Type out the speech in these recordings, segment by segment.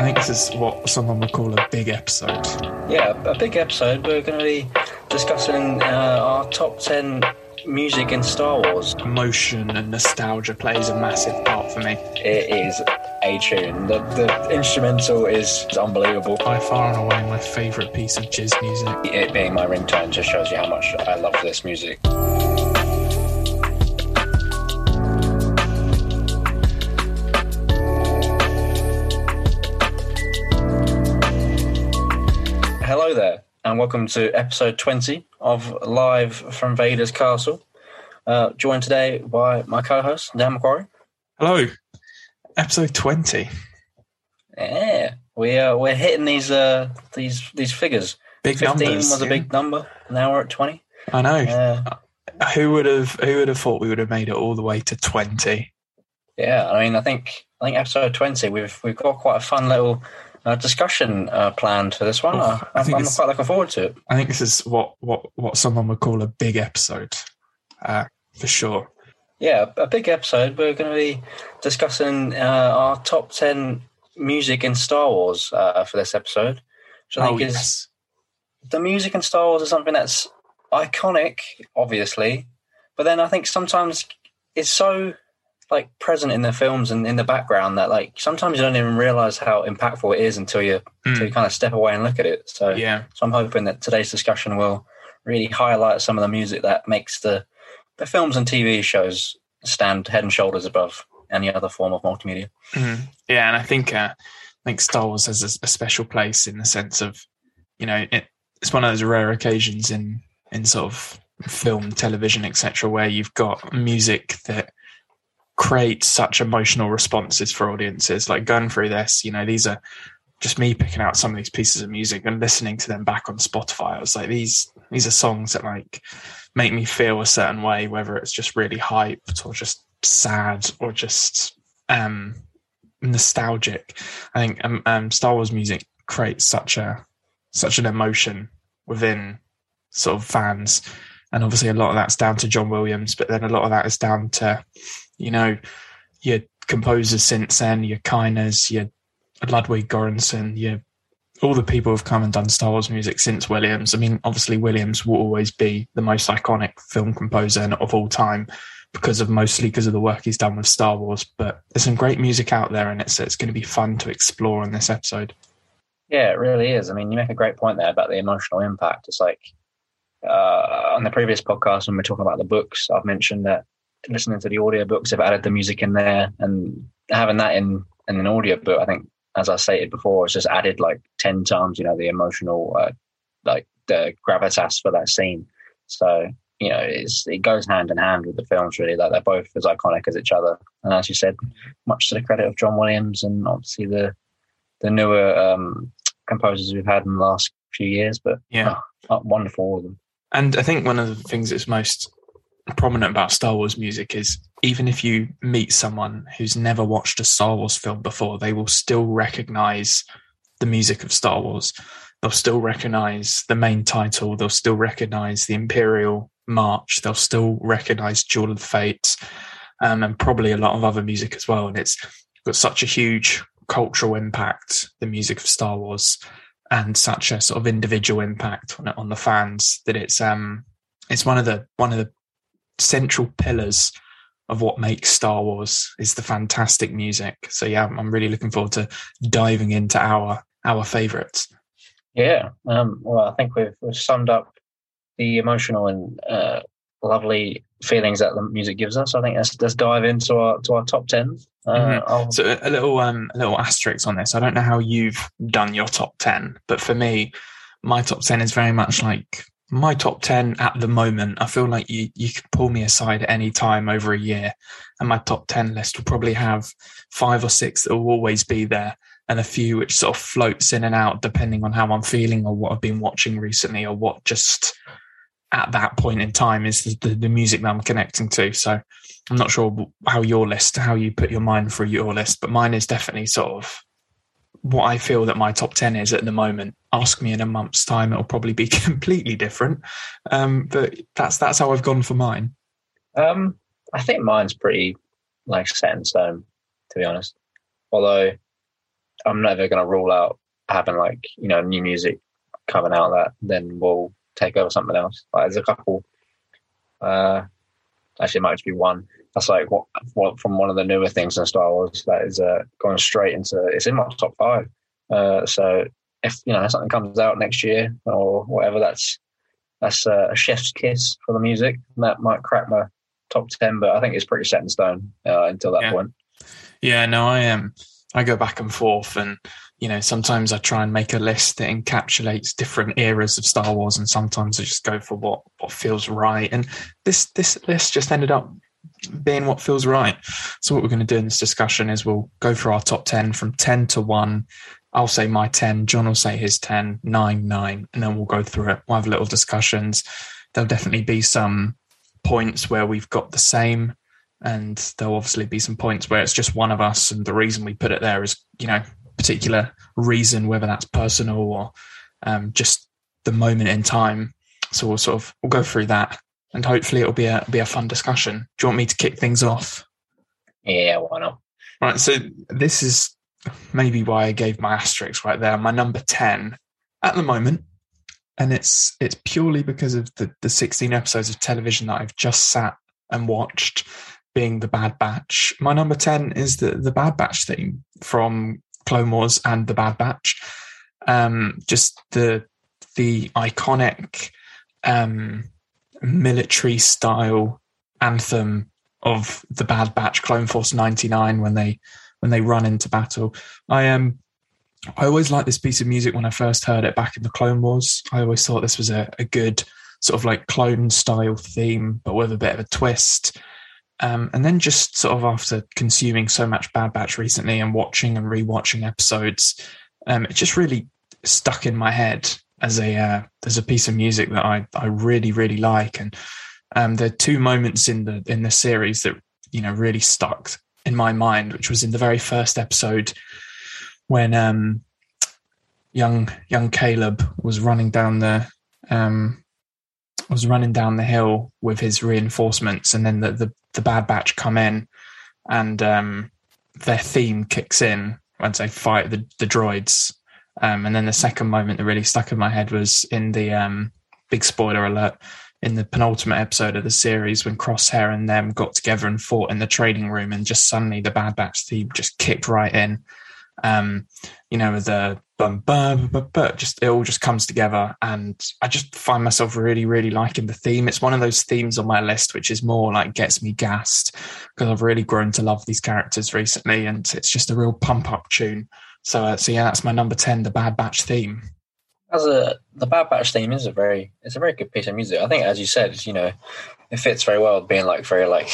I think this is what someone would call a big episode. Yeah, a big episode. We're going to be discussing uh, our top 10 music in Star Wars. Emotion and nostalgia plays a massive part for me. It is a tune. The, the instrumental is unbelievable. By far and away my favourite piece of jizz music. It being my ringtone just shows you how much I love this music. And welcome to episode 20 of Live from Vader's Castle. Uh, joined today by my co host, Dan Macquarie. Hello. Episode 20. Yeah, we uh, we're hitting these uh these these figures. Big Fifteen numbers. was a yeah. big number. Now we're at twenty. I know. Yeah, Who would have who would have thought we would have made it all the way to 20? yeah. I mean, I think I think episode twenty. We've we've got quite a fun little uh, discussion uh, planned for this one. Oh, I I'm quite looking forward to it. I think this is what what what someone would call a big episode. Uh, for sure. Yeah, a big episode. We're going to be discussing uh, our top ten music in Star Wars uh, for this episode. Which I Oh think is yes. the music in Star Wars is something that's iconic, obviously, but then I think sometimes it's so like present in the films and in the background that like sometimes you don't even realize how impactful it is until you until you kind of step away and look at it. So, Hmm. Yeah. so I'm hoping that today's discussion will really highlight some of the music that makes the the films and TV shows stand head and shoulders above any other form of multimedia. Mm. Yeah, and I think uh, I think Star Wars has a, a special place in the sense of, you know, it, it's one of those rare occasions in in sort of film, television, etc., where you've got music that creates such emotional responses for audiences. Like going through this, you know, these are just me picking out some of these pieces of music and listening to them back on Spotify. I was like, these these are songs that like make me feel a certain way, whether it's just really hyped or just sad or just um nostalgic. I think um, um, Star Wars music creates such a such an emotion within sort of fans, and obviously a lot of that's down to John Williams, but then a lot of that is down to you know your composers since then, your Kiners, your Ludwig Göransson, your all the people who've come and done Star Wars music since Williams. I mean, obviously Williams will always be the most iconic film composer of all time because of mostly because of the work he's done with Star Wars. But there's some great music out there, and it's it's going to be fun to explore in this episode. Yeah, it really is. I mean, you make a great point there about the emotional impact. It's like uh, on the previous podcast when we are talking about the books, I've mentioned that listening to the audiobooks have added the music in there, and having that in in an audiobook, I think, as I stated before, it's just added like ten times. You know, the emotional, uh, like the gravitas for that scene. So you know, it's it goes hand in hand with the films. Really, like they're both as iconic as each other. And as you said, much to the credit of John Williams and obviously the the newer um, composers we've had in the last few years. But Yeah. oh, wonderful all of them. And I think one of the things that's most prominent about Star Wars music is even if you meet someone who's never watched a Star Wars film before, they will still recognize the music of Star Wars. They'll still recognize the main title. They'll still recognize the Imperial March. They'll still recognize Duel of the Fates, um, and probably a lot of other music as well. And it's got such a huge cultural impact, the music of Star Wars, and such a sort of individual impact on on the fans that it's um it's one of the one of the central pillars of what makes Star Wars is the fantastic music. So yeah, I'm really looking forward to diving into our our favorites. Yeah. Um, well, I think we've, we've summed up the emotional and uh, lovely feelings that the music gives us. I think let's, let's dive into our to our top ten. Uh, Mhm. So a little um a little asterisk on this. I don't know how you've done your top ten, but for me, my top ten is very much like my top ten at the moment. I feel like you you could pull me aside at any time over a year, and my top ten list will probably have five or six that will always be there, and a few which sort of floats in and out depending on how I'm feeling or what I've been watching recently or what just at that point in time is the, the, the music that I'm connecting to. So I'm not sure how your list, how you put your mind through your list, but mine is definitely sort of what I feel that my top 10 is at the moment. Ask me in a month's time, it'll probably be completely different. Um, but that's, that's how I've gone for mine. Um, I think mine's pretty like set in stone, to be honest. Although I'm never going to rule out having like you know new music coming out that then will take over something else. Like there's a couple. Uh, actually, it might just be one. That's like what, what from one of the newer things in Star Wars that is uh, going straight into. It's in my top five. Uh, so if you know something comes out next year or whatever, that's that's uh, a chef's kiss for the music. That might crack my top ten, but I think it's pretty set in stone uh, until that Yeah. point. Yeah, no, I am. I go back and forth, and you know, sometimes I try and make a list that encapsulates different eras of Star Wars, and sometimes I just go for what what feels right. And this this list just ended up being what feels right. So what we're going to do in this discussion is we'll go through our top ten from ten to one. I'll say my ten, John will say his 10, 9, 9, and then we'll go through it. We'll have little discussions. There'll definitely be some points where we've got the same and there'll obviously be some points where it's just one of us and the reason we put it there is you know particular reason whether that's personal or um, just the moment in time so we'll sort of we'll go through that and hopefully it'll be a be a fun discussion do you want me to kick things off Yeah, why not? right so this is maybe why i gave my asterisk right there my number 10 at the moment and it's it's purely because of the the 16 episodes of television that i've just sat and watched being the Bad Batch. My number 10 is the, the Bad Batch theme from Clone Wars and the Bad Batch. Um, just the the iconic um, military style anthem of the Bad Batch Clone Force 99 when they when they run into battle. I um I always liked this piece of music when I first heard it back in the Clone Wars. I always thought this was a, a good sort of like clone style theme, but with a bit of a twist. Um, and then just sort of after consuming so much Bad Batch recently and watching and rewatching episodes, um, it just really stuck in my head as a uh, as a piece of music that I I really really like. And um, there are two moments in the in the series that you know really stuck in my mind, which was in the very first episode when um, young young Caleb was running down the um, was running down the hill with his reinforcements, and then the the, the Bad Batch come in, and um, their theme kicks in once they fight the the droids. Um, and then the second moment that really stuck in my head was in the um, big spoiler alert in the penultimate episode of the series when Crosshair and them got together and fought in the trading room, and just suddenly the Bad Batch theme just kicked right in. Um, you know, the bum bum bum bum, just it all just comes together, and I just find myself really, really liking the theme. It's one of those themes on my list which is more like gets me gassed because I've really grown to love these characters recently, and it's just a real pump up tune. So, uh, so yeah, that's my number ten, the Bad Batch theme. As a the Bad Batch theme is a very it's a very good piece of music. I think, as you said, you know, it fits very well being like very like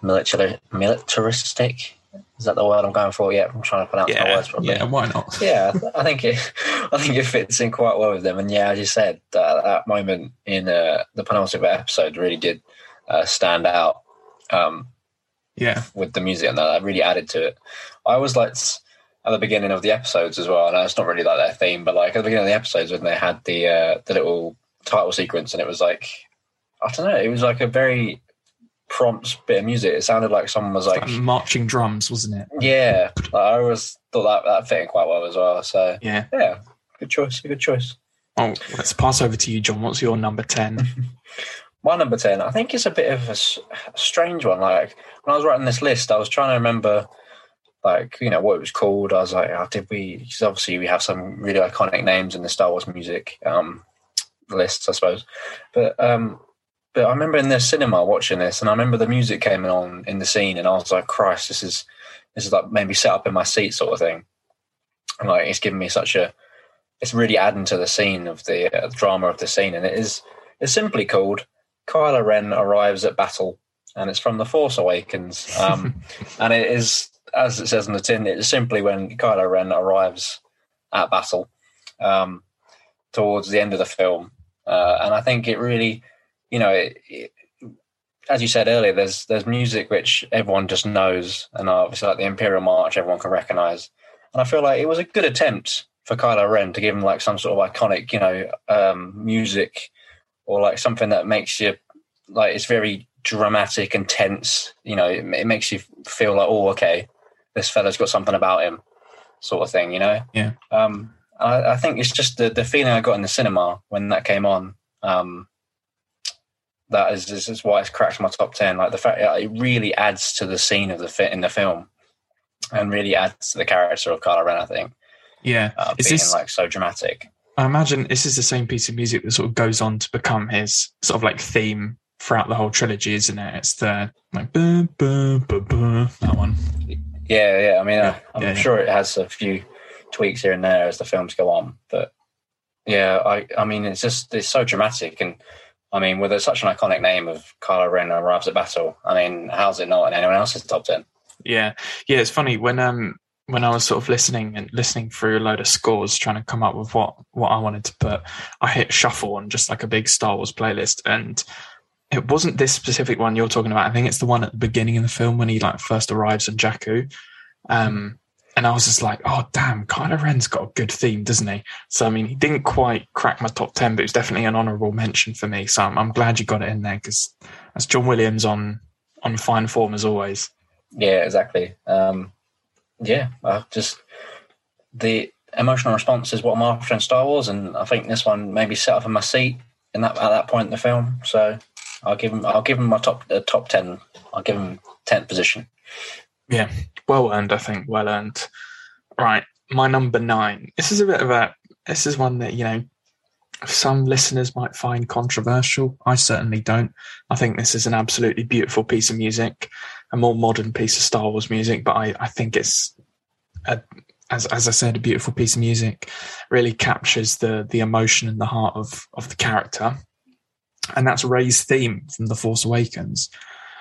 military militaristic. Is that the word I'm going for? Yeah, I'm trying to pronounce my Yeah, words properly. yeah, why not? yeah, I think it, I think it fits in quite well with them. And yeah, as you said, that, that moment in uh, the penultimate episode really did uh, stand out um, Yeah, with the music, and that, that really added to it. I always liked at the beginning of the episodes as well. And it's not really like their theme, but like at the beginning of the episodes when they had the uh, the little title sequence, and it was like I don't know, it was like a very prompt bit of music. It sounded like someone was like. like marching drums, wasn't it? Yeah, I always thought that that fit in quite well as well. So Yeah. yeah, good choice. Good choice. Oh, let's pass over to you, John. What's your number ten? My number ten, I think it's a bit of a strange one. Like when I was writing this list, I was trying to remember, like you know what it was called. I was like, oh, did we? Because obviously we have some really iconic names in the Star Wars music um, lists, I suppose. But um, but I remember in the cinema watching this, and I remember the music came on in the scene, and I was like, Christ, this is this is like maybe set up in my seat sort of thing. And like it's giving me such a, it's really adding to the scene of the uh, drama of the scene, and it is it's simply called Kylo Ren arrives at battle, and it's from The Force Awakens. Um, and it is, as it says in the tin, it's simply when Kylo Ren arrives at battle um, towards the end of the film. Uh, and I think it really, you know, it, it, as you said earlier, there's there's music which everyone just knows, and obviously like the Imperial March, everyone can recognize. And I feel like it was a good attempt for Kylo Ren to give him like some sort of iconic, you know, um, music or like something that makes you like it's very dramatic and tense. You know, it, it makes you feel like, oh, okay, this fella's got something about him. sort of thing, you know. Yeah. Um, I, I think it's just the the feeling I got in the cinema when that came on. Um, that is, is, is why it's cracked my top ten. Like the fact it really adds to the scene of the fit in the film, and really adds to the character of Kylo Ren. I think. Yeah. Uh, Is being this- like so dramatic? I imagine this is the same piece of music that sort of goes on to become his sort of like theme throughout the whole trilogy, isn't it? It's the like buh, buh, buh, that one. Yeah, yeah. I mean, Yeah, uh, I'm yeah, yeah. sure it has a few tweaks here and there as the films go on, but yeah, I, I mean, it's just it's so dramatic, and I mean, with such an iconic name of Kylo Ren arrives at battle, I mean, how's it not in anyone else's top ten? Yeah, yeah. It's funny when um when I was sort of listening and listening through a load of scores, trying to come up with what what I wanted to put. I hit shuffle on just like a big Star Wars playlist, and it wasn't this specific one you're talking about. I think it's the one at the beginning of the film when he like first arrives on Jakku. Um, and I was just like, oh damn, Kylo Ren's got a good theme, doesn't he? So I mean, he didn't quite crack my top ten, but it was definitely an honourable mention for me. So I'm, I'm glad you got it in there because that's John Williams on on fine form as always. Yeah, exactly. Um, yeah, I just the emotional response is what I'm after in Star Wars, and I think this one maybe set up in my seat in that at that point in the film. So I'll give him I'll give him my top uh, top ten. I'll give him tenth position. Yeah, well earned, I think. Well earned. Right, my number nine. This is a bit of a. This is one that you know some listeners might find controversial. I certainly don't. I think this is an absolutely beautiful piece of music, a more modern piece of Star Wars music. But I, I think it's, a, as as I said, a beautiful piece of music. Really captures the the emotion and the heart of of the character, and that's Rey's theme from The Force Awakens.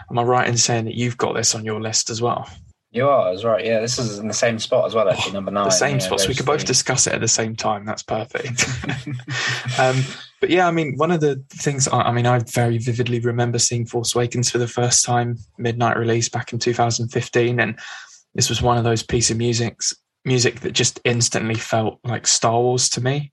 Am I right in saying that you've got this on your list as well? You are, that's right. Yeah, this is in the same spot as well. Actually, number nine. the same yeah, spot, so we could both discuss it at the same time. That's perfect. um, but yeah, I mean, one of the things I, I mean, I very vividly remember seeing Force Awakens for the first time, midnight release back in 2015, and this was one of those piece of music's music that just instantly felt like Star Wars to me.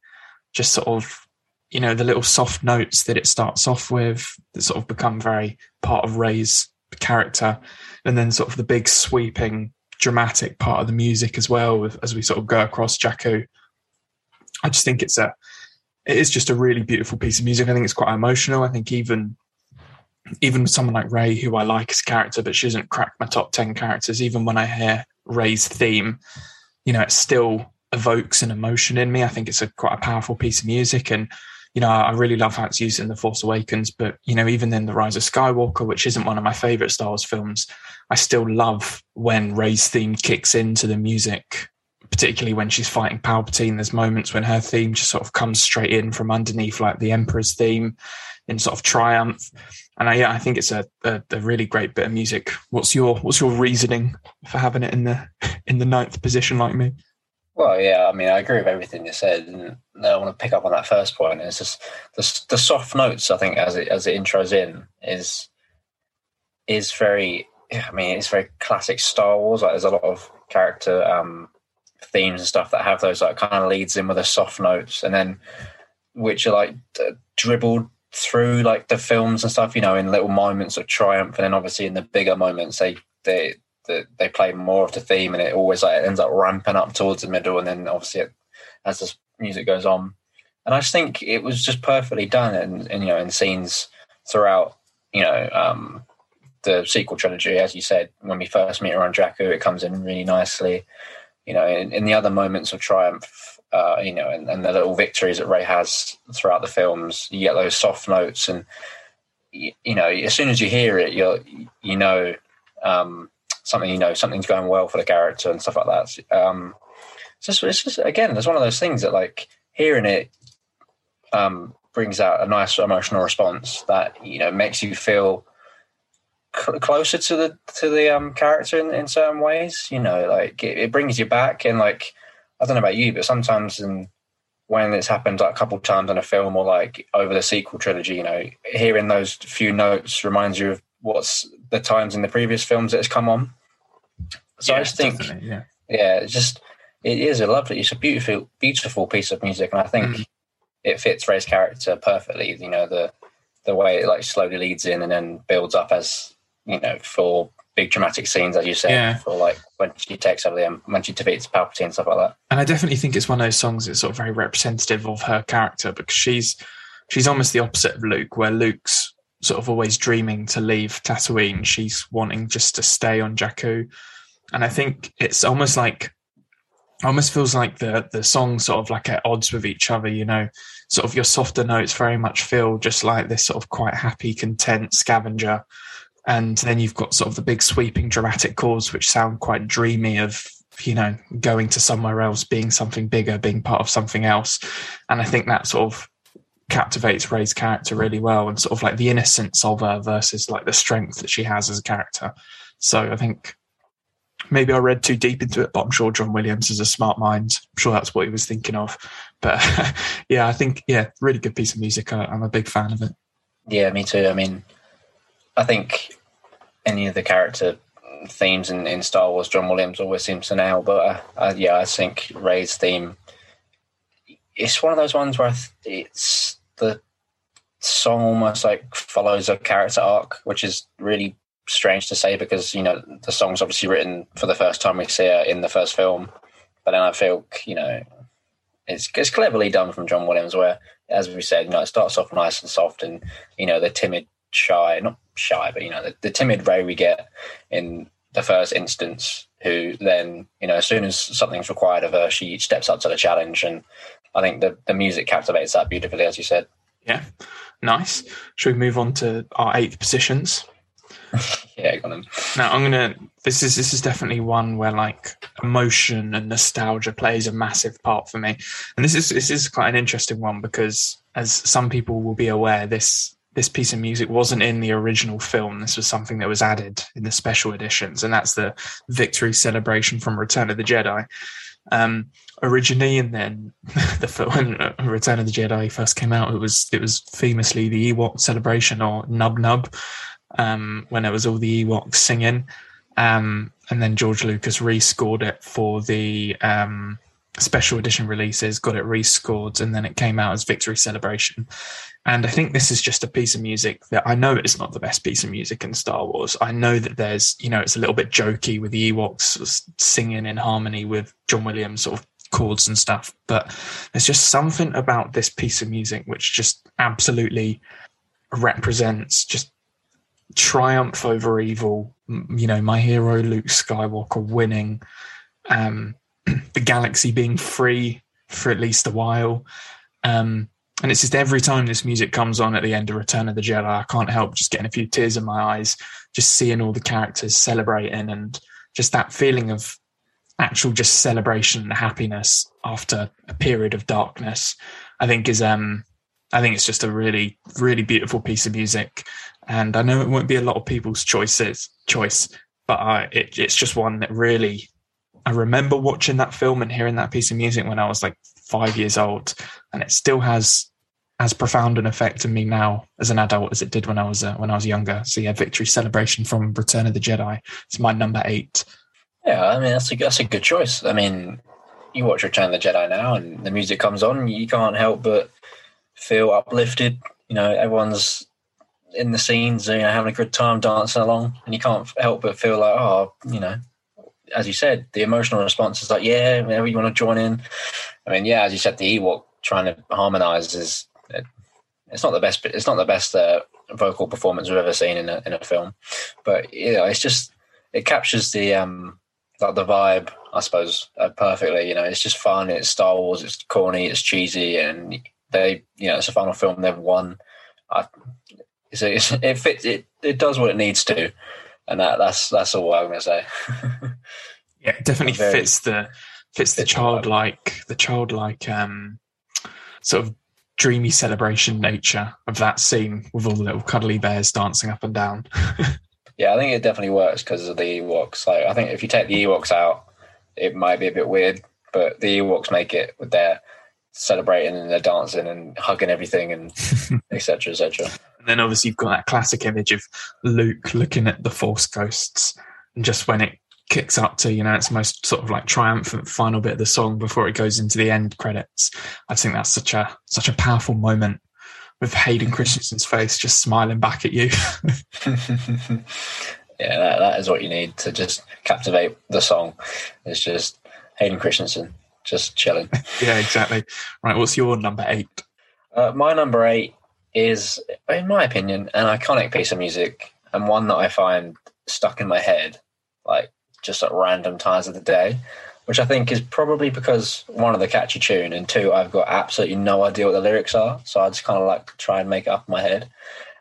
Just sort of, you know, the little soft notes that it starts off with that sort of become very part of Rey's character, and then sort of the big sweeping dramatic part of the music as well with, as we sort of go across Jakku. I just think it's a it is just a really beautiful piece of music. I think it's quite emotional. I think even even with someone like Rey, who I like as a character, but she doesn't crack my top ten characters, even when I hear Rey's theme, you know, it still evokes an emotion in me. I think it's a quite a powerful piece of music and you know, I really love how it's used in The Force Awakens, but you know, even in The Rise of Skywalker, which isn't one of my favorite Star Wars films, I still love when Rey's theme kicks into the music, particularly when she's fighting Palpatine. There's moments when her theme just sort of comes straight in from underneath, like the Emperor's theme in sort of triumph. And I, yeah, I think it's a, a, a really great bit of music. What's your What's your reasoning for having it in the in the ninth position, like me? Well, yeah, I mean, I agree with everything you said, and I want to pick up on that first point. It's just the the soft notes. I think as it as it intros in is is very. I mean, it's very classic Star Wars. Like, there's a lot of character um, themes and stuff that have those like kind of leads in with the soft notes, and then which are like d- dribbled through like the films and stuff. You know, in little moments of triumph, and then obviously in the bigger moments, they they they, they play more of the theme, and it always like ends up ramping up towards the middle, and then obviously it, as the music goes on, and I just think it was just perfectly done, and, and you know, in scenes throughout, you know, um, the sequel trilogy, as you said, when we first meet her on Jakku, it comes in really nicely. You know, in, in the other moments of triumph, uh, you know, and, and the little victories that Rey has throughout the films, you get those soft notes, and you, you know, as soon as you hear it, you you know. Um, something you know something's going well for the character and stuff like that. Um, it's just it's just again, it's one of those things that like hearing it um, brings out a nice emotional response that you know makes you feel cl- closer to the to the um, character in, in certain ways. You know, like it, it brings you back and like I don't know about you, but sometimes in when it's happened like a couple of times in a film or like over the sequel trilogy, you know, hearing those few notes reminds you of what's the times in the previous films that it's come on. So I just think, yeah. yeah, it's just it is a lovely, it's a beautiful, beautiful piece of music, and I think Mm. it fits Rey's character perfectly. You know, the the way it like slowly leads in and then builds up as you know for big dramatic scenes, as you said, Yeah. for like when she takes over the um, when she defeats Palpatine and stuff like that. and I definitely think it's one of those songs that's sort of very representative of her character because she's she's almost the opposite of Luke, where Luke's sort of always dreaming to leave Tatooine. She's wanting just to stay on Jakku, and I think it's almost like almost feels like the the songs sort of like at odds with each other. You know, sort of your softer notes very much feel just like this sort of quite happy, content scavenger. And then you've got sort of the big sweeping dramatic chords, which sound quite dreamy of, you know, going to somewhere else, being something bigger, being part of something else. And I think that sort of captivates Rey's character really well and sort of like the innocence of her versus like the strength that she has as a character. So I think maybe I read too deep into it, but I'm sure John Williams is a smart mind. I'm sure that's what he was thinking of. But yeah, I think, yeah, really good piece of music. I, I'm a big fan of it. Yeah, me too. I mean, I think any of the character themes in, in Star Wars, John Williams always seems to nail. But uh, uh, yeah, I think Rey's theme. It's one of those ones where th- it's the song almost like follows a character arc, which is really strange to say because you know the song's obviously written for the first time we see her in the first film. But then I feel you know it's it's cleverly done from John Williams, where as we said, you know, it starts off nice and soft, and you know the timid, shy, not shy, but you know the, the timid Rey we get in the first instance, who then you know as soon as something's required of her, she steps up to the challenge, and I think the the music captivates that beautifully, as you said. Yeah, nice. Should we move on to our eight positions? yeah, go on. Now I'm gonna. This is this is definitely one where like emotion and nostalgia plays a massive part for me, and this is this is quite an interesting one because as some people will be aware, this this piece of music wasn't in the original film. This was something that was added in the special editions, and that's the victory celebration from Return of the Jedi. Um, originally, and then the film when Return of the Jedi first came out, it was it was famously the Ewok celebration or Yub Nub um, when it was all the Ewoks singing. Um, and then George Lucas rescored it for the um, special edition releases, got it rescored, and then it came out as Victory Celebration. And I think this is just a piece of music that I know it's not the best piece of music in Star Wars. I know that there's, you know, it's a little bit jokey with the Ewoks singing in harmony with John Williams sort of chords and stuff, but there's just something about this piece of music which just absolutely represents just triumph over evil. You know, my hero Luke Skywalker winning, um, the galaxy being free for at least a while. Um, and it's just every time this music comes on at the end of Return of the Jedi, I can't help just getting a few tears in my eyes, just seeing all the characters celebrating and just that feeling of actual just celebration and happiness after a period of darkness. I think is um I think it's just a really really beautiful piece of music, and I know it won't be a lot of people's choices choice, but I, it, it's just one that really I remember watching that film and hearing that piece of music when I was like five years old, and it still has as profound an effect on me now as an adult as it did when I was uh, when I was younger. So yeah, victory celebration from Return of the Jedi. It's my number eight. Yeah, I mean that's a that's a good choice. I mean, you watch Return of the Jedi now, and the music comes on, you can't help but feel uplifted. You know, everyone's in the scenes, you know, having a good time dancing along, and you can't help but feel like, oh, you know, as you said, the emotional response is like, yeah, whenever you want to join in. I mean, yeah, as you said, the Ewok trying to harmonize is it's not the best. It's not the best uh, vocal performance we've ever seen in a in a film, but you know, it's just it captures the um like the vibe, I suppose, uh, perfectly. You know, it's just fun. It's Star Wars. It's corny. It's cheesy, and they, you know, it's a final film they've won. I, it's, it's it fits. It it does what it needs to, and that that's that's all I'm going to say. yeah, it definitely very, fits the fits the childlike the childlike um sort of dreamy celebration nature of that scene with all the little cuddly bears dancing up and down. yeah, I think it definitely works because of the Ewoks. Like, I think if you take the Ewoks out, it might be a bit weird, but the Ewoks make it with their celebrating and they're dancing and hugging everything and etc. etc. And then obviously you've got that classic image of Luke looking at the Force ghosts, and just when it kicks up to you know its most sort of like triumphant final bit of the song before it goes into the end credits. I think that's such a such a powerful moment with Hayden Christensen's face just smiling back at you. yeah, yeah, that, that is what you need to just captivate the song. It's just Hayden Christensen just chilling. yeah, exactly. Right, what's your number eight? Uh, my number eight is, in my opinion, an iconic piece of music and one that I find stuck in my head, like just at random times of the day, which I think is probably because one of the catchy tune, and two, I've got absolutely no idea what the lyrics are, so I just kind of like try and make it up in my head.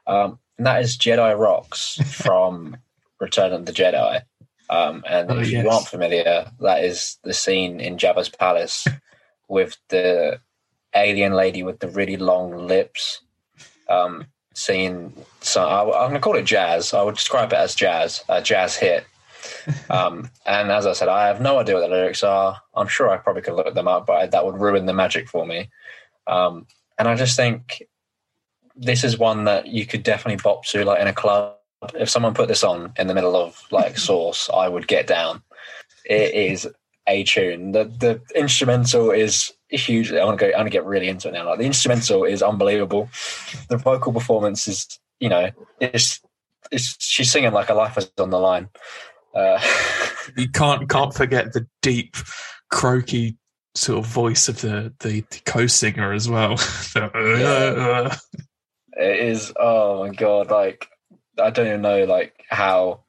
Um, and that is Jedi Rocks from Return of the Jedi. Um, and oh, if yes. you aren't familiar, that is the scene in Jabba's palace with the alien lady with the really long lips. Um. So I, am going to call it jazz. I would describe it as jazz, a jazz hit. Um, and as I said, I have no idea what the lyrics are. I'm sure I probably could look them up, but that would ruin the magic for me. Um, and I just think this is one that you could definitely bop to, like in a club if someone put this on in the middle of like Source, I would get down. It is a tune. The the instrumental is huge. I want to go. I want to get really into it now. Like the instrumental is unbelievable. The vocal performance is, you know, it's it's she's singing like her life is on the line. Uh, you can't can't forget the deep, croaky sort of voice of the the, the co-singer as well. yeah. It is. Oh my god! Like I don't even know like how.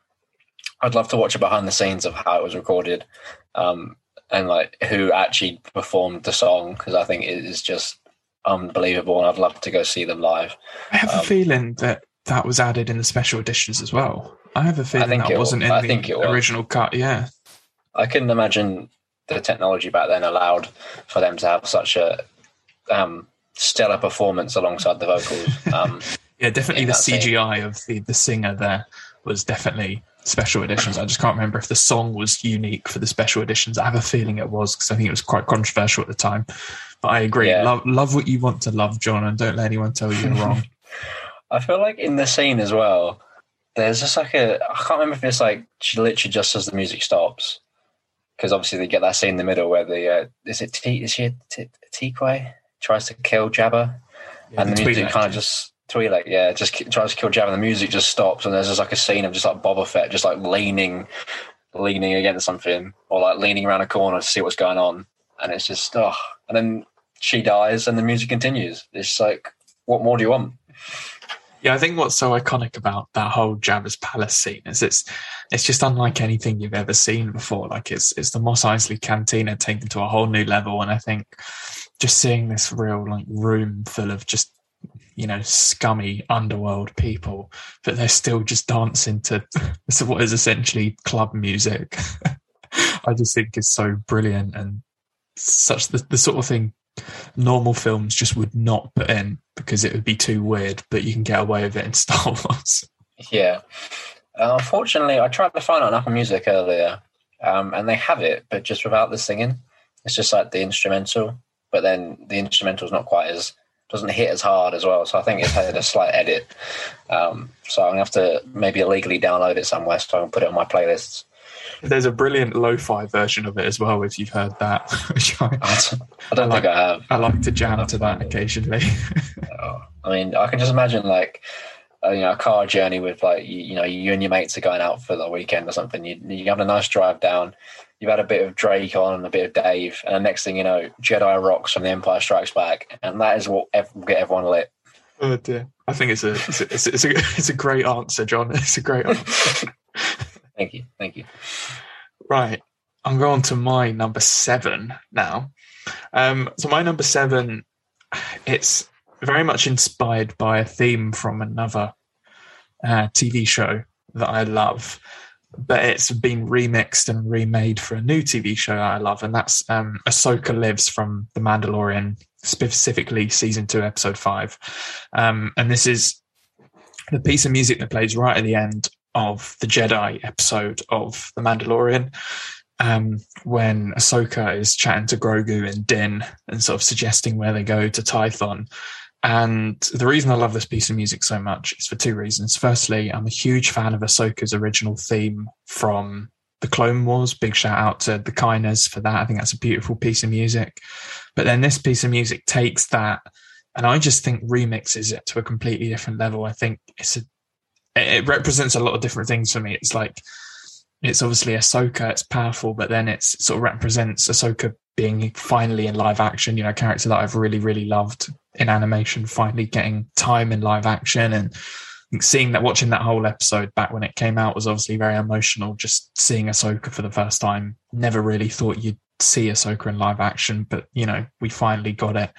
I'd love to watch a behind the scenes of how it was recorded, um, and like who actually performed the song because I think it is just unbelievable, and I'd love to go see them live. I have um, a feeling that that was added in the special editions as well. I have a feeling that wasn't in I the original was. cut. Yeah, I couldn't imagine the technology back then allowed for them to have such a um, stellar performance alongside the vocals. Um, Yeah, definitely the CGI of the, the singer there was definitely special editions. I just can't remember if the song was unique for the special editions. I have a feeling it was because I think it was quite controversial at the time. But I agree. Yeah. Love, love what you want to love, John, and don't let anyone tell you you're wrong. I feel like in the scene as well, there's just like a I can't remember if it's like she literally just as the music stops because obviously they get that scene in the middle where the uh, is it T is she a T- Tikwe tries to kill Jabba, yeah, and the music kind of just Twi'lek, yeah, just tries to kill Jabba, and the music just stops, and there's just like a scene of just like Boba Fett just like leaning, leaning against something, or like leaning around a corner to see what's going on, and it's just oh, and then she dies, and the music continues. It's like, what more do you want? Yeah, I think what's so iconic about that whole Jabba's palace scene is it's it's just unlike anything you've ever seen before. Like it's it's the Mos Eisley Cantina taken to a whole new level, and I think just seeing this real like room full of just you know, scummy underworld people, but they're still just dancing to what is essentially club music. I just think is so brilliant and such the, the sort of thing normal films just would not put in because it would be too weird, but you can get away with it in Star Wars. Yeah. Uh, unfortunately, I tried to find it on Apple Music earlier, um, and they have it, but just without the singing. It's just like the instrumental, but then the instrumental is not quite as doesn't hit as hard as well. So I think it's had a slight edit. Um, so I'm gonna have to maybe illegally download it somewhere so I can put it on my playlists. There's a brilliant lo-fi version of it as well. If you've heard that, I, I, don't I like, think I have. I like to jam to that occasionally. oh, I mean, I can just imagine like uh, you know a car journey with like you, you, know you and your mates are going out for the weekend or something. You you have a nice drive down you've had a bit of Drake on and a bit of Dave, and the next thing you know, Jedi rocks from The Empire Strikes Back, and that is what ev- will get everyone lit. Oh dear! I think it's a it's a, it's a, it's a, it's a great answer, John. It's a great answer. thank you, thank you. Right, I'm going to my number seven now. Um, so my number seven, it's very much inspired by a theme from another uh, TV show that I love but it's been remixed and remade for a new TV show I love, and that's um, Ahsoka Lives from The Mandalorian, specifically season two, episode five. Um, and this is the piece of music that plays right at the end of the Jedi episode of The Mandalorian. Um, when Ahsoka is chatting to Grogu and Din and sort of suggesting where they go to Tython. And the reason I love this piece of music so much is for two reasons. Firstly, I'm a huge fan of Ahsoka's original theme from the Clone Wars. Big shout out to the Kiners for that. I think that's a beautiful piece of music. But then this piece of music takes that and I just think remixes it to a completely different level. I think it's a it represents a lot of different things for me. It's like it's obviously Ahsoka, it's powerful, but then it's it sort of represents Ahsoka being finally in live action, you know, a character that I've really, really loved in animation, finally getting time in live action and seeing that watching that whole episode back when it came out was obviously very emotional. Just seeing Ahsoka for the first time, never really thought you'd see Ahsoka in live action, but you know, we finally got it.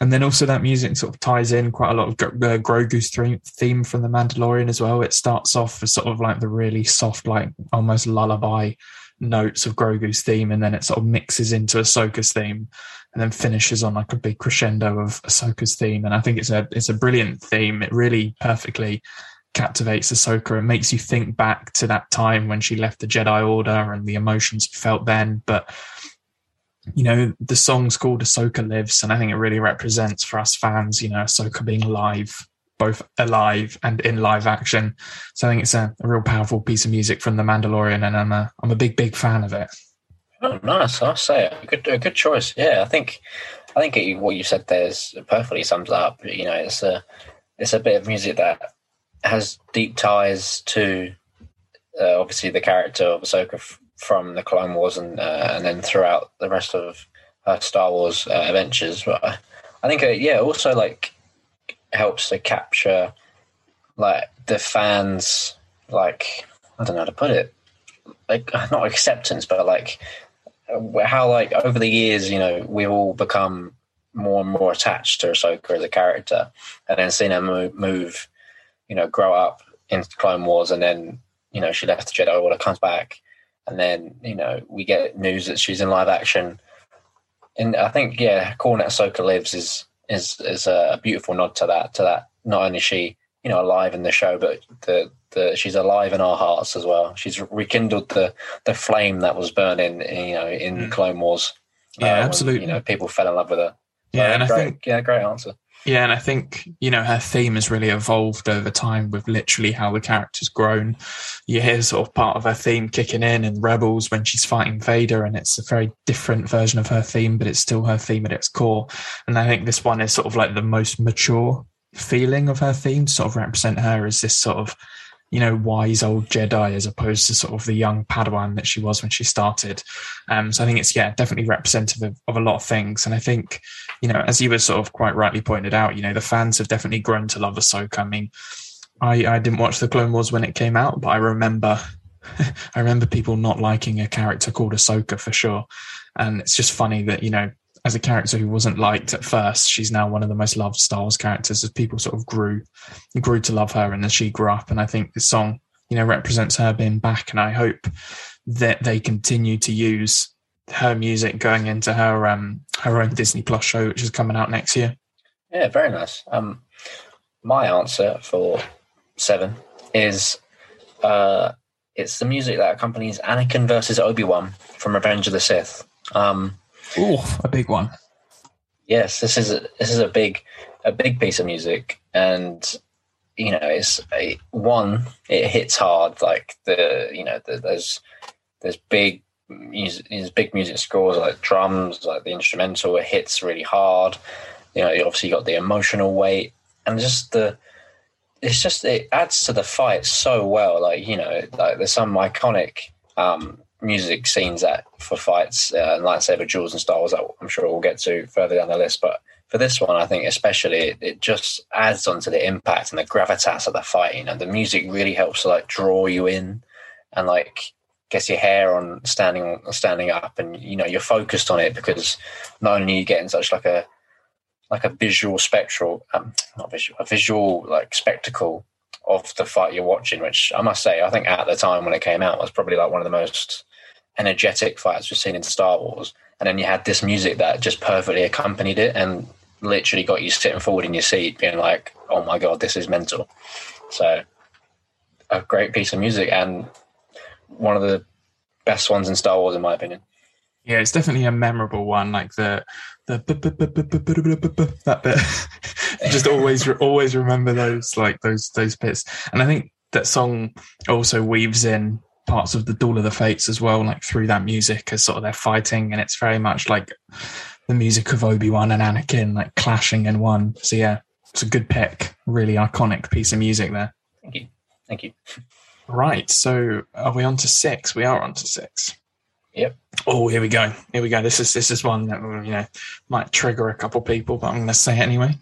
And then also that music sort of ties in quite a lot of uh, Grogu's theme from The Mandalorian as well. It starts off as sort of like the really soft, like almost lullaby notes of Grogu's theme, and then it sort of mixes into Ahsoka's theme, and then finishes on like a big crescendo of Ahsoka's theme. And I think it's a it's a brilliant theme. It really perfectly captivates Ahsoka and makes you think back to that time when she left the Jedi Order and the emotions you felt then. But you know, the song's called Ahsoka Lives, and I think it really represents for us fans, you know, Ahsoka being live, both alive and in live action. So I think it's a, a real powerful piece of music from The Mandalorian, and I'm a I'm a big big fan of it. Oh, nice! I'll say it. A good a good choice. Yeah, I think I think it, what you said there is perfectly sums up. You know, it's a it's a bit of music that has deep ties to uh, obviously the character of Ahsoka f- from the Clone Wars and uh, and then throughout the rest of her Star Wars uh, adventures. But I, I think uh, yeah, also like helps to capture like the fans like I don't know how to put it like not acceptance but like how like over the years you know we've all become more and more attached to Ahsoka as a character and then seeing her move, move you know grow up in Clone Wars and then you know she left the Jedi Order comes back and then you know we get news that she's in live action and I think yeah calling it Ahsoka Lives is is is a beautiful nod to that. To that, not only she you know alive in the show, but the the she's alive in our hearts as well. She's rekindled the the flame that was burning, you know, in mm. Clone Wars. Yeah, uh, absolutely. When, you know, people fell in love with her. So, yeah, and great, I think yeah, great answer. Yeah, and I think, you know, her theme has really evolved over time with literally how the character's grown. You hear sort of part of her theme kicking in in Rebels when she's fighting Vader, and it's a very different version of her theme, but it's still her theme at its core. And I think this one is sort of like the most mature feeling of her theme, sort of represent her as this sort of you know, wise old Jedi as opposed to sort of the young Padawan that she was when she started. Um, so I think it's, yeah, definitely representative of, of, a lot of things. And I think, you know, as you were sort of quite rightly pointed out, you know, the fans have definitely grown to love Ahsoka. I mean, I, I didn't watch the Clone Wars when it came out, but I remember, I remember people not liking a character called Ahsoka for sure. And it's just funny that, you know, as a character who wasn't liked at first, she's now one of the most loved Star Wars characters as people sort of grew grew to love her and as she grew up. And I think this song, you know, represents her being back. And I hope that they continue to use her music going into her um her own Disney Plus show, which is coming out next year. Yeah, very nice. Um my answer for seven is uh it's the music that accompanies Anakin versus Obi Wan from Revenge of the Sith. Um Ooh, a big one. Yes, this is a, this is a big a big piece of music, and you know, it's a, one. It hits hard, like the you know, the, there's there's big music, there's big music scores like drums, like the instrumental. It hits really hard. You know, obviously got the emotional weight, and just the it's just it adds to the fight so well. Like you know, like there's some iconic um, music scenes that for fights uh, and lightsaber duels and Wars that I'm sure we'll get to further down the list. But for this one, I think especially it, it just adds on to the impact and the gravitas of the fighting, and the music really helps to like draw you in and like get your hair on standing standing up, and you know you're focused on it because not only are you getting such like a like a visual spectral, um, not visual, a visual like spectacle of the fight you're watching, which I must say, I think at the time when it came out was probably like one of the most energetic fights we've seen in Star Wars. And then you had this music that just perfectly accompanied it and literally got you sitting forward in your seat, being like, "Oh my god, this is mental." So, a great piece of music and one of the best ones in Star Wars, in my opinion. Yeah, it's definitely a memorable one. Like the the that bit. Just always always remember those like those those bits. And I think that song also weaves in parts of the Duel of the Fates as well, like through that music as sort of they're fighting, and it's very much like the music of Obi Wan and Anakin like clashing in one. So yeah, it's a good pick, really iconic piece of music there. Thank you. Thank you. Right. So are we on to six? We are on to six. Yep. Oh, here we go. Here we go. This is this is one that you know might trigger a couple people, but I'm going to say it anyway.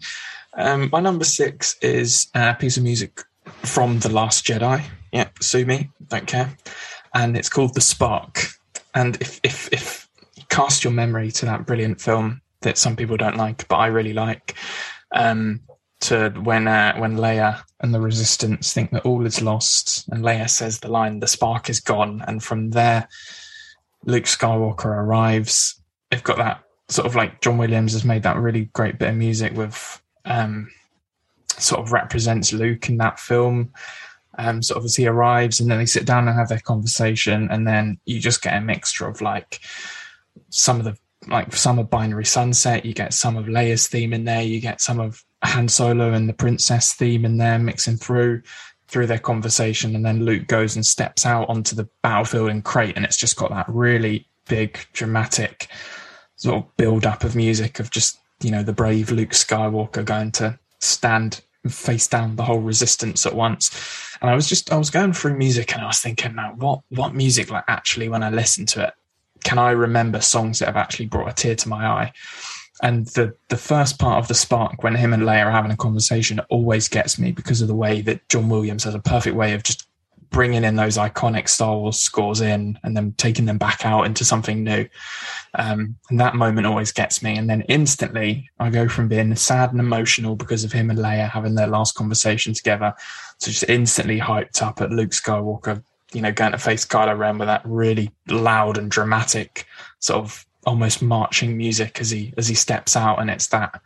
Um, my number six is a piece of music from The Last Jedi. Yeah, sue me, don't care. And it's called The Spark. And if if if cast your memory to that brilliant film that some people don't like, but I really like, um, to when uh, when Leia and the Resistance think that all is lost, and Leia says the line, "The spark is gone," and from there, Luke Skywalker arrives. They've got that sort of like John Williams has made that really great bit of music with, um, sort of represents Luke in that film. Um, sort of as he arrives, and then they sit down and have their conversation, and then you just get a mixture of like some of the like some of Binary Sunset, you get some of Leia's theme in there, you get some of Han Solo and the princess theme in there mixing through through their conversation, and then Luke goes and steps out onto the battlefield in Crait, and it's just got that really big dramatic sort of build up of music of just you know the brave Luke Skywalker going to stand face down the whole resistance at once. And I was just I was going through music and I was thinking, now what what music like actually when I listen to it, can I remember songs that have actually brought a tear to my eye? And the the first part of the spark when him and Leia are having a conversation always gets me because of the way that John Williams has a perfect way of just bringing in those iconic Star Wars scores in and then taking them back out into something new. Um, and that moment always gets me. And then instantly I go from being sad and emotional because of him and Leia having their last conversation together to just instantly hyped up at Luke Skywalker, you know, going to face Kylo Ren with that really loud and dramatic sort of almost marching music as he as he steps out, and it's that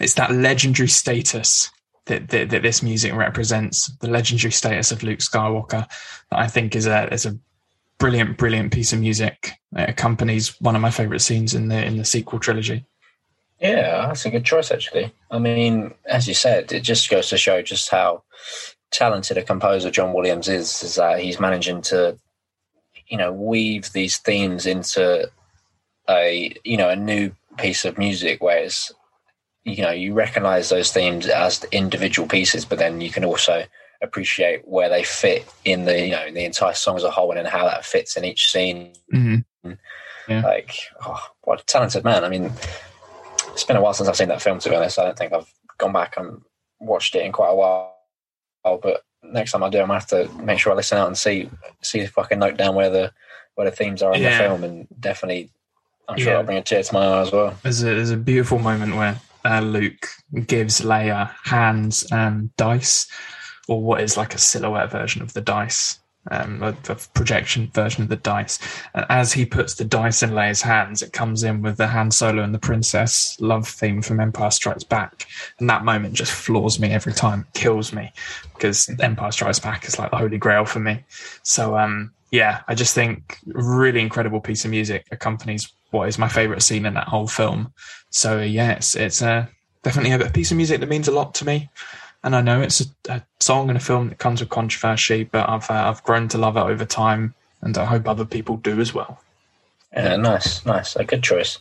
it's that legendary status that, that, that this music represents, the legendary status of Luke Skywalker, that I think is a is a brilliant, brilliant piece of music. It accompanies one of my favorite scenes in the in the sequel trilogy. Yeah, that's a good choice, actually. I mean, as you said, it just goes to show just how talented a composer John Williams is. Is that he's managing to, you know, weave these themes into a you know a new piece of music where it's you know you recognize those themes as individual pieces but then you can also appreciate where they fit in the you know in the entire song as a whole and how that fits in each scene mm-hmm. yeah. like oh, what a talented man i mean it's been a while since i've seen that film to be honest i don't think i've gone back and watched it in quite a while but next time i do i'm gonna have to make sure i listen out and see see if i can note down where the where the themes are in yeah. the film and definitely I'm sure yeah. I'll bring a tear to my eye as well. There's a, there's a beautiful moment where uh, Luke gives Leia hands and dice, or what is like a silhouette version of the dice, um, a, a, projection version of the dice. And as he puts the dice in Leia's hands, it comes in with the Han Solo and the Princess love theme from Empire Strikes Back. And that moment just floors me every time, kills me, because Empire Strikes Back is like the holy grail for me. So, um, yeah, I just think really incredible piece of music accompanies what is my favorite scene in that whole film. So yeah, it's uh, definitely a piece of music that means a lot to me. And I know it's a, a song and a film that comes with controversy, but I've uh, I've grown to love it over time, and I hope other people do as well. Yeah, nice, nice, a good choice.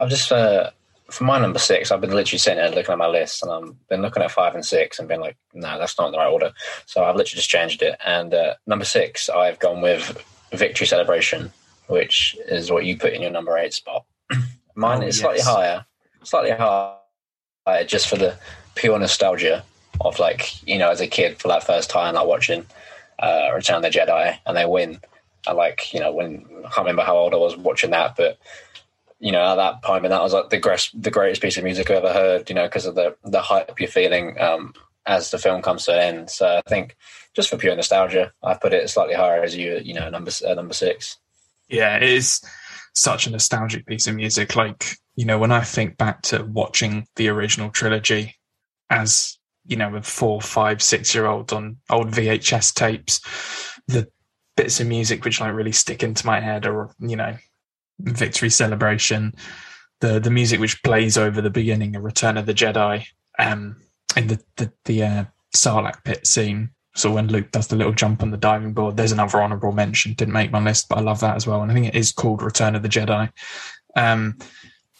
I've just uh, for my number six, I've been literally sitting there looking at my list, and I've been looking at five and six, and been like, no, that's not in the right order. So I've literally just changed it. And uh, number six, I've gone with Victory Celebration which is what you put in your number eight spot. Mine oh, is yes. slightly higher, slightly higher, just for the pure nostalgia of like you know as a kid for that first time like watching uh, Return of the Jedi and they win. I like you know when I can't remember how old I was watching that, but you know at that point, and that was like the greatest the greatest piece of music I ever heard. You know because of the the hype you're feeling um, as the film comes to an end. So I think just for pure nostalgia, I put it slightly higher as you you know number uh, number six yeah, it is such a nostalgic piece of music. Like, you know, when I think back to watching the original trilogy as, you know, a four, five, six year old on old VHS tapes, the bits of music which like really stick into my head are, you know, Victory Celebration, the the music which plays over the beginning of Return of the Jedi, um, in the the, the uh, Sarlacc pit scene, so when Luke does the little jump on the diving board, there's another honourable mention. Didn't make my list, but I love that as well. And I think it is called Return of the Jedi. Um,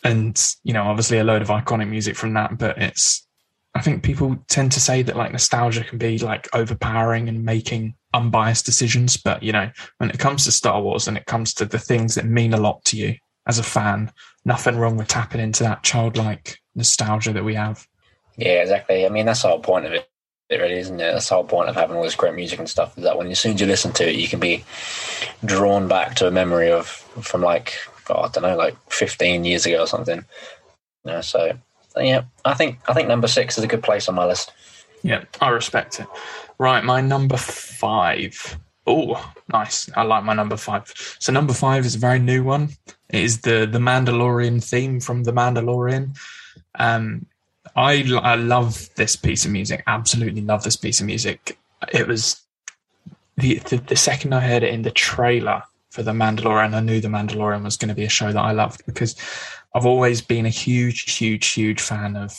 and you know, obviously a load of iconic music from that, but it's I think people tend to say that like nostalgia can be like overpowering and making unbiased decisions. But you know, when it comes to Star Wars and it comes to the things that mean a lot to you as a fan, nothing wrong with tapping into that childlike nostalgia that we have. Yeah, exactly. I mean, that's the whole point of it. It really isn't it? That's the whole point of having all this great music and stuff. Is that when as soon as you listen to it, you can be drawn back to a memory of from like I don't know, like 15 years ago or something. You know, so yeah, I think I think number six is a good place on my list. Yeah, I respect it. Right, my number five. Oh, nice. I like my number five. So number five is a very new one. It is the the Mandalorian theme from the Mandalorian. Um, I I love this piece of music. Absolutely love this piece of music. It was the the, the second I heard it in the trailer for the Mandalorian, I knew the Mandalorian was going to be a show that I loved because I've always been a huge, huge, huge fan of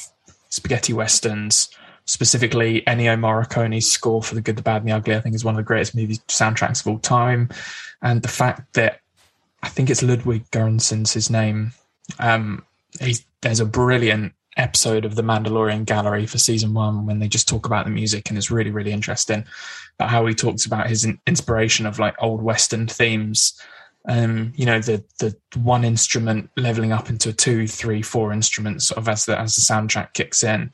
spaghetti westerns. Specifically, Ennio Morricone's score for The Good, the Bad, and the Ugly, I think, is one of the greatest movie soundtracks of all time. And the fact that I think it's Ludwig Göransson's his name. Um, there's a brilliant episode of the Mandalorian Gallery for season one when they just talk about the music, and it's really, really interesting about how he talks about his inspiration of like old Western themes um, you know, the the one instrument leveling up into two, three, four instruments sort of as the as the soundtrack kicks in.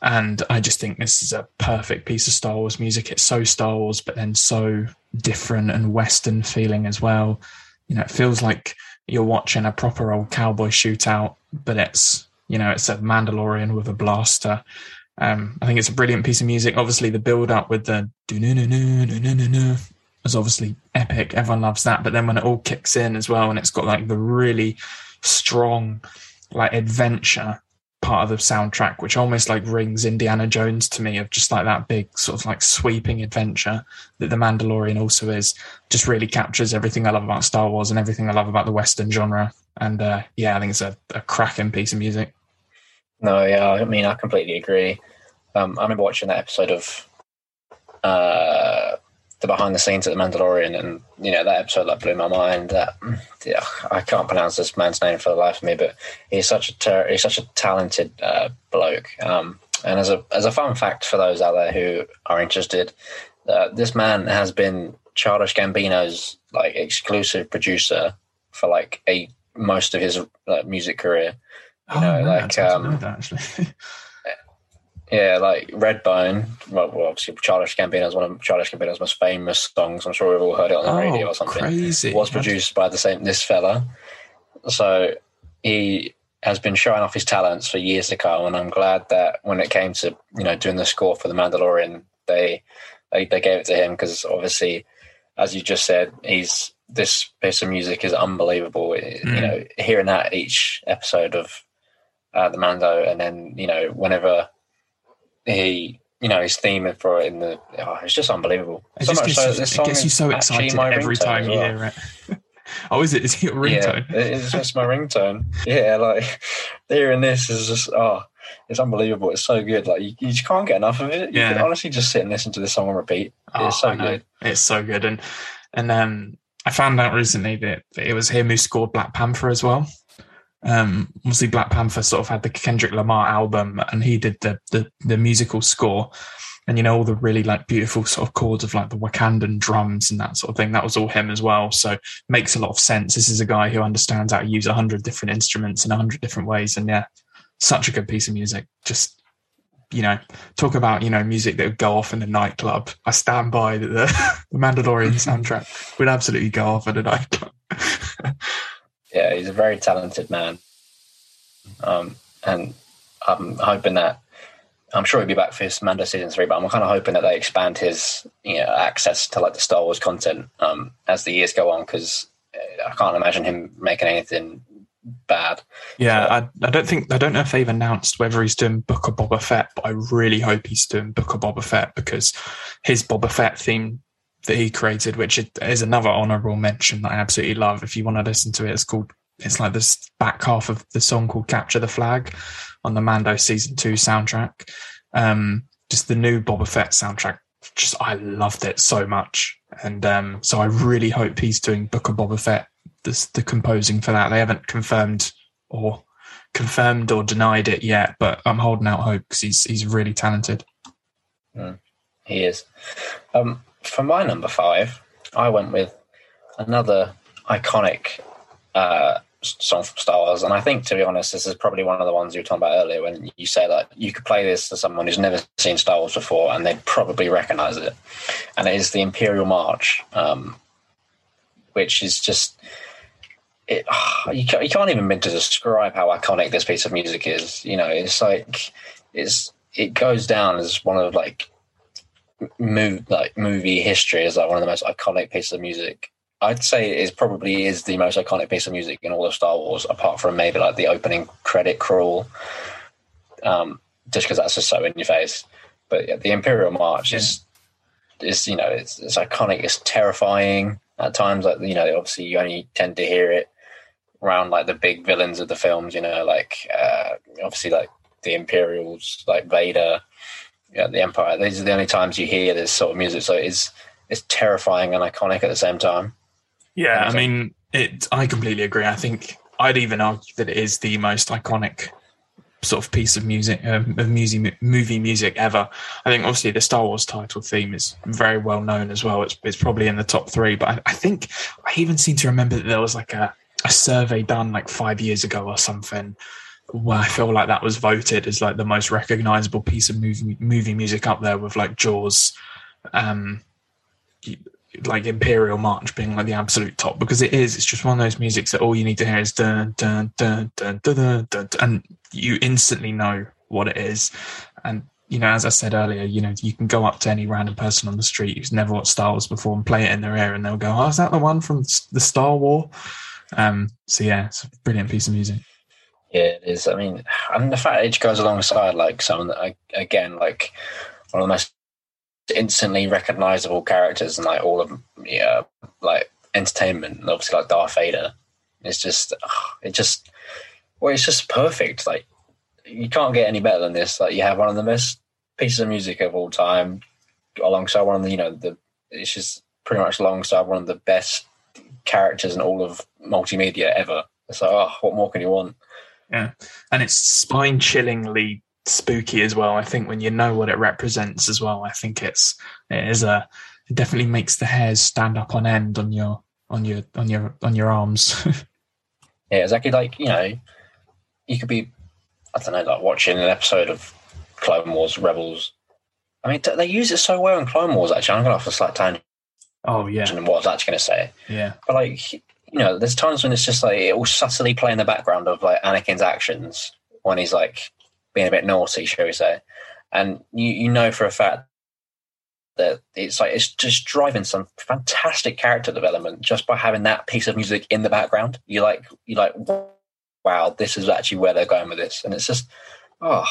And I just think this is a perfect piece of Star Wars music. It's so Star Wars, but then so different and Western feeling as well. You know, it feels like you're watching a proper old cowboy shootout, but it's you know, it's a Mandalorian with a blaster. Um, I think it's a brilliant piece of music. Obviously, the build up with the was obviously epic. Everyone loves that. But then when it all kicks in as well, and it's got like the really strong, like adventure part of the soundtrack, which almost like rings Indiana Jones to me of just like that big sort of like sweeping adventure that The Mandalorian also is, just really captures everything I love about Star Wars and everything I love about the Western genre. And uh, yeah, I think it's a, a cracking piece of music. No, yeah, I mean, I completely agree. Um, I remember watching that episode of uh, the behind the scenes at the Mandalorian, and you know that episode like blew my mind. That yeah, I can't pronounce this man's name for the life of me, but he's such a ter- he's such a talented uh, bloke. Um, and as a as a fun fact for those out there who are interested, uh, this man has been Childish Gambino's like exclusive producer for like a most of his like, music career. You oh, know, man, like um, that, actually. Yeah, like Redbone. Well, well, obviously, Childish Gambino is one of Childish Gambino's most famous songs. I'm sure we've all heard it on the oh, radio or something. Crazy. It was produced by the same this fella. So he has been showing off his talents for years to come, and I'm glad that when it came to you know doing the score for the Mandalorian, they they, they gave it to him because obviously, as you just said, he's this piece of music is unbelievable. Mm. You know, hearing that each episode of uh, the Mando, and then you know whenever he you know his theme for it in the oh, it's just unbelievable. It so just gets, so, this it gets you so excited every time you hear it. oh, is it? Is it your ringtone? Yeah, it's just my ringtone. Yeah, like hearing this is just oh, it's unbelievable. It's so good. Like you, you just can't get enough of it. You yeah. can honestly just sit and listen to this song on repeat. Oh, it's so good. It's so good, and and um, I found out recently that, that it was him who scored Black Panther as well. Um, obviously, Black Panther sort of had the Kendrick Lamar album, and he did the, the the musical score, and you know all the really like beautiful sort of chords of like the Wakandan drums and that sort of thing. That was all him as well, so makes a lot of sense. This is a guy who understands how to use a hundred different instruments in a hundred different ways, and yeah, such a good piece of music. Just you know, talk about you know music that would go off in the nightclub. I stand by that the, the Mandalorian soundtrack would absolutely go off at a nightclub. yeah, he's a very talented man. Um, and I'm hoping that I'm sure he'll be back for his Mando season three, but I'm kind of hoping that they expand his you know access to like the Star Wars content um, as the years go on because uh, I can't imagine him making anything bad. Yeah, so, I, I don't think I don't know if they've announced whether he's doing Book of Boba Fett, but I really hope he's doing Book of Boba Fett because his Boba Fett theme that he created, which is another honorable mention that I absolutely love. If you want to listen to it, it's called it's like this back half of the song called "Capture the Flag" on the Mando season two soundtrack. Um, just the new Boba Fett soundtrack. Just I loved it so much, and um, so I really hope he's doing Book of Boba Fett. This, the composing for that they haven't confirmed or confirmed or denied it yet, but I'm holding out hope because he's he's really talented. Mm, he is. Um, for my number five, I went with another iconic uh, song from Star Wars, and I think, to be honest, this is probably one of the ones you were talking about earlier when you say that you could play this to someone who's never seen Star Wars before, and they'd probably recognize it. And it is the Imperial March, um, which is just. It, you, can't, you can't even begin to describe how iconic this piece of music is. You know, it's like it's it goes down as one of like move like movie history is like one of the most iconic pieces of music I'd say it is probably is the most iconic piece of music in all of Star Wars, apart from maybe like the opening credit crawl, um, just because that's just so in your face. But yeah, the Imperial March yeah. is is you know it's, it's iconic, it's terrifying at times. Like you know, obviously you only tend to hear it around like the big villains of the films. You know, like uh, obviously like the Imperials, like Vader, yeah, the Empire. These are the only times you hear this sort of music. So it's it's terrifying and iconic at the same time. Yeah, I mean, it. I completely agree. I think I'd even argue that it is the most iconic sort of piece of music, um, of music, movie music ever. I think obviously the Star Wars title theme is very well known as well. It's, it's probably in the top three, but I, I, think I even seem to remember that there was like a, a survey done like five years ago or something where I feel like that was voted as like the most recognizable piece of movie, movie music up there with like Jaws, um, like Imperial March being like the absolute top because it is. It's just one of those musics that all you need to hear is dun dun dun dun dun, dun, dun and you instantly know what it is. And you know, as I said earlier, you know, you can go up to any random person on the street who's never watched Star Wars before and play it in their ear, and they'll go, "Oh, is that the one from the Star War?" Um, so yeah, it's a brilliant piece of music. Yeah, it is. I mean, and the fact it goes alongside like some that again, like one of the most instantly recognizable characters and like all of yeah like entertainment obviously like Darth Vader. It's just it just well it's just perfect. Like you can't get any better than this. Like you have one of the best pieces of music of all time alongside one of the you know the it's just pretty much alongside one of the best characters in all of multimedia ever. It's like oh what more can you want yeah and it's spine chillingly spooky as well. I think when you know what it represents as well, I think it's it is a it definitely makes the hairs stand up on end on your on your on your on your arms. yeah, exactly. Like you know, you could be I don't know, like watching an episode of Clone Wars Rebels. I mean, they use it so well in Clone Wars. Actually, I'm going off a slight tangent. Oh yeah, and what I was actually going to say. Yeah, but like you know, there's times when it's just like it will subtly play in the background of like Anakin's actions when he's like being a bit naughty, shall we say? And you you know for a fact that it's like it's just driving some fantastic character development just by having that piece of music in the background. You like you like wow, this is actually where they're going with this, and it's just oh,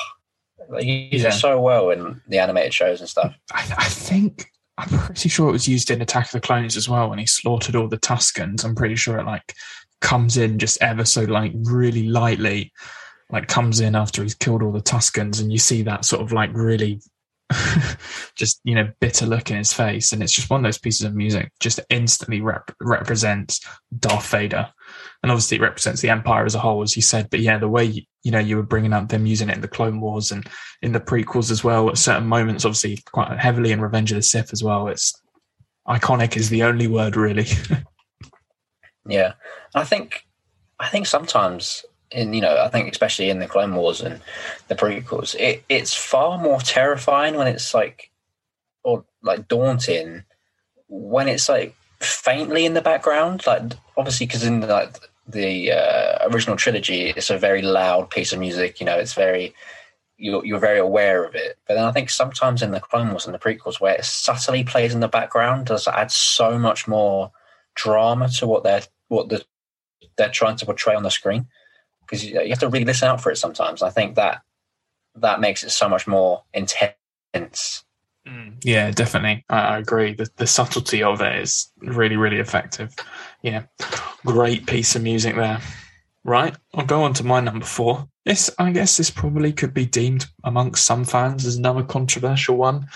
they use yeah. it so well in the animated shows and stuff. I, I think I'm pretty sure it was used in Attack of the Clones as well when he slaughtered all the Tuskens. I'm pretty sure it like comes in just ever so like really lightly like comes in after he's killed all the Tuskens, and you see that sort of like really just you know bitter look in his face, and it's just one of those pieces of music just instantly rep- represents Darth Vader, and obviously it represents the Empire as a whole, as you said. But yeah, the way you, you know you were bringing up them using it in the Clone Wars and in the prequels as well at certain moments, obviously quite heavily in Revenge of the Sith as well. It's iconic is the only word really. yeah, I think I think sometimes in you know I think especially in the Clone Wars and the prequels, it it's far more terrifying when it's like or like daunting when it's like faintly in the background. Like obviously because in like the uh, original trilogy, it's a very loud piece of music. You know, it's very you're you're very aware of it. But then I think sometimes in the Clone Wars and the prequels, where it subtly plays in the background, does add so much more drama to what they're what the they're trying to portray on the screen because you, have to really listen out for it sometimes. I think that that makes it so much more intense. Mm, yeah, definitely. I, I, agree. The, the subtlety of it is really, really effective. Yeah, great piece of music there. Right, I'll go on to my number four. This, I guess, this probably could be deemed amongst some fans as another controversial one,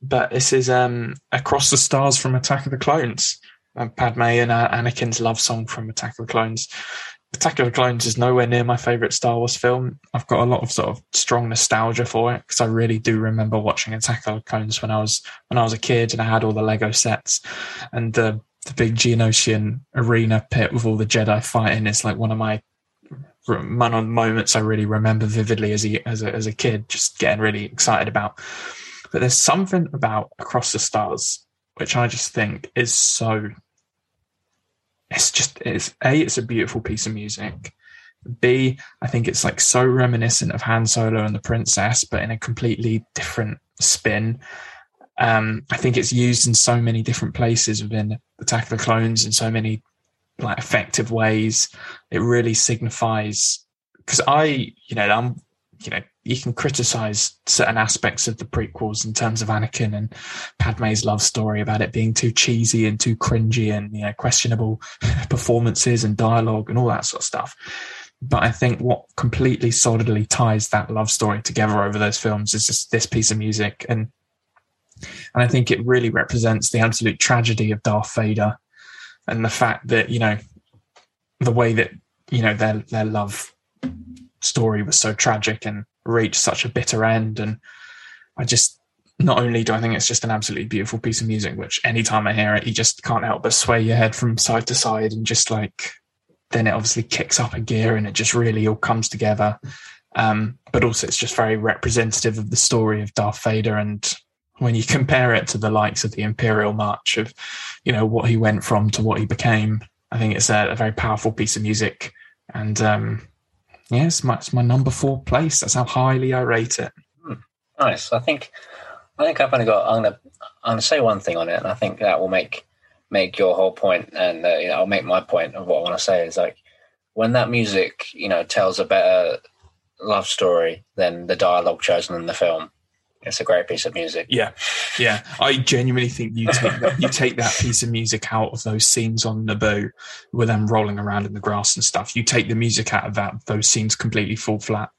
but this is um, "Across the Stars" from Attack of the Clones. Uh, Padme and uh, Anakin's love song from Attack of the Clones Attack of the Clones is nowhere near my favorite Star Wars film. I've got a lot of sort of strong nostalgia for it because I really do remember watching Attack of the Clones when I was when I was a kid and I had all the Lego sets and the the big Geonosian arena pit with all the Jedi fighting is like one of my moments I really remember vividly as a, as a as a kid, just getting really excited about. But there's something about Across the Stars which I just think is so. It's just it's a it's a beautiful piece of music. B I think it's like so reminiscent of Han Solo and the Princess, but in a completely different spin. Um, I think it's used in so many different places within Attack of the Clones in so many like effective ways. It really signifies because I, you know, I'm, you know, you can criticize certain aspects of the prequels in terms of Anakin and Padme's love story about it being too cheesy and too cringy and you know questionable performances and dialogue and all that sort of stuff. But I think what completely solidly ties that love story together over those films is just this piece of music and and I think it really represents the absolute tragedy of Darth Vader and the fact that you know the way that you know their their love story was so tragic and reached such a bitter end. And i just not only do i think it's just an absolutely beautiful piece of music which anytime i hear it you just can't help but sway your head from side to side and just like then it obviously kicks up a gear and it just really all comes together. Um, but also it's just very representative of the story of darth vader and when you compare it to the likes of the Imperial March of, you know, what he went from to what he became, I think it's a, a very powerful piece of music. And um, yeah, it's my, it's my number four place. That's how highly I rate it. Hmm. Nice. I think I think I've only got. I'm gonna I'm gonna say one thing on it, and I think that will make make your whole point, and uh, you know, I'll make my point of what I want to say is like when that music, you know, tells a better love story than the dialogue chosen in the film it's a great piece of music. Yeah, yeah. I genuinely think you take that, you take that piece of music out of those scenes on Naboo, with them rolling around in the grass and stuff. You take the music out of that; those scenes completely fall flat.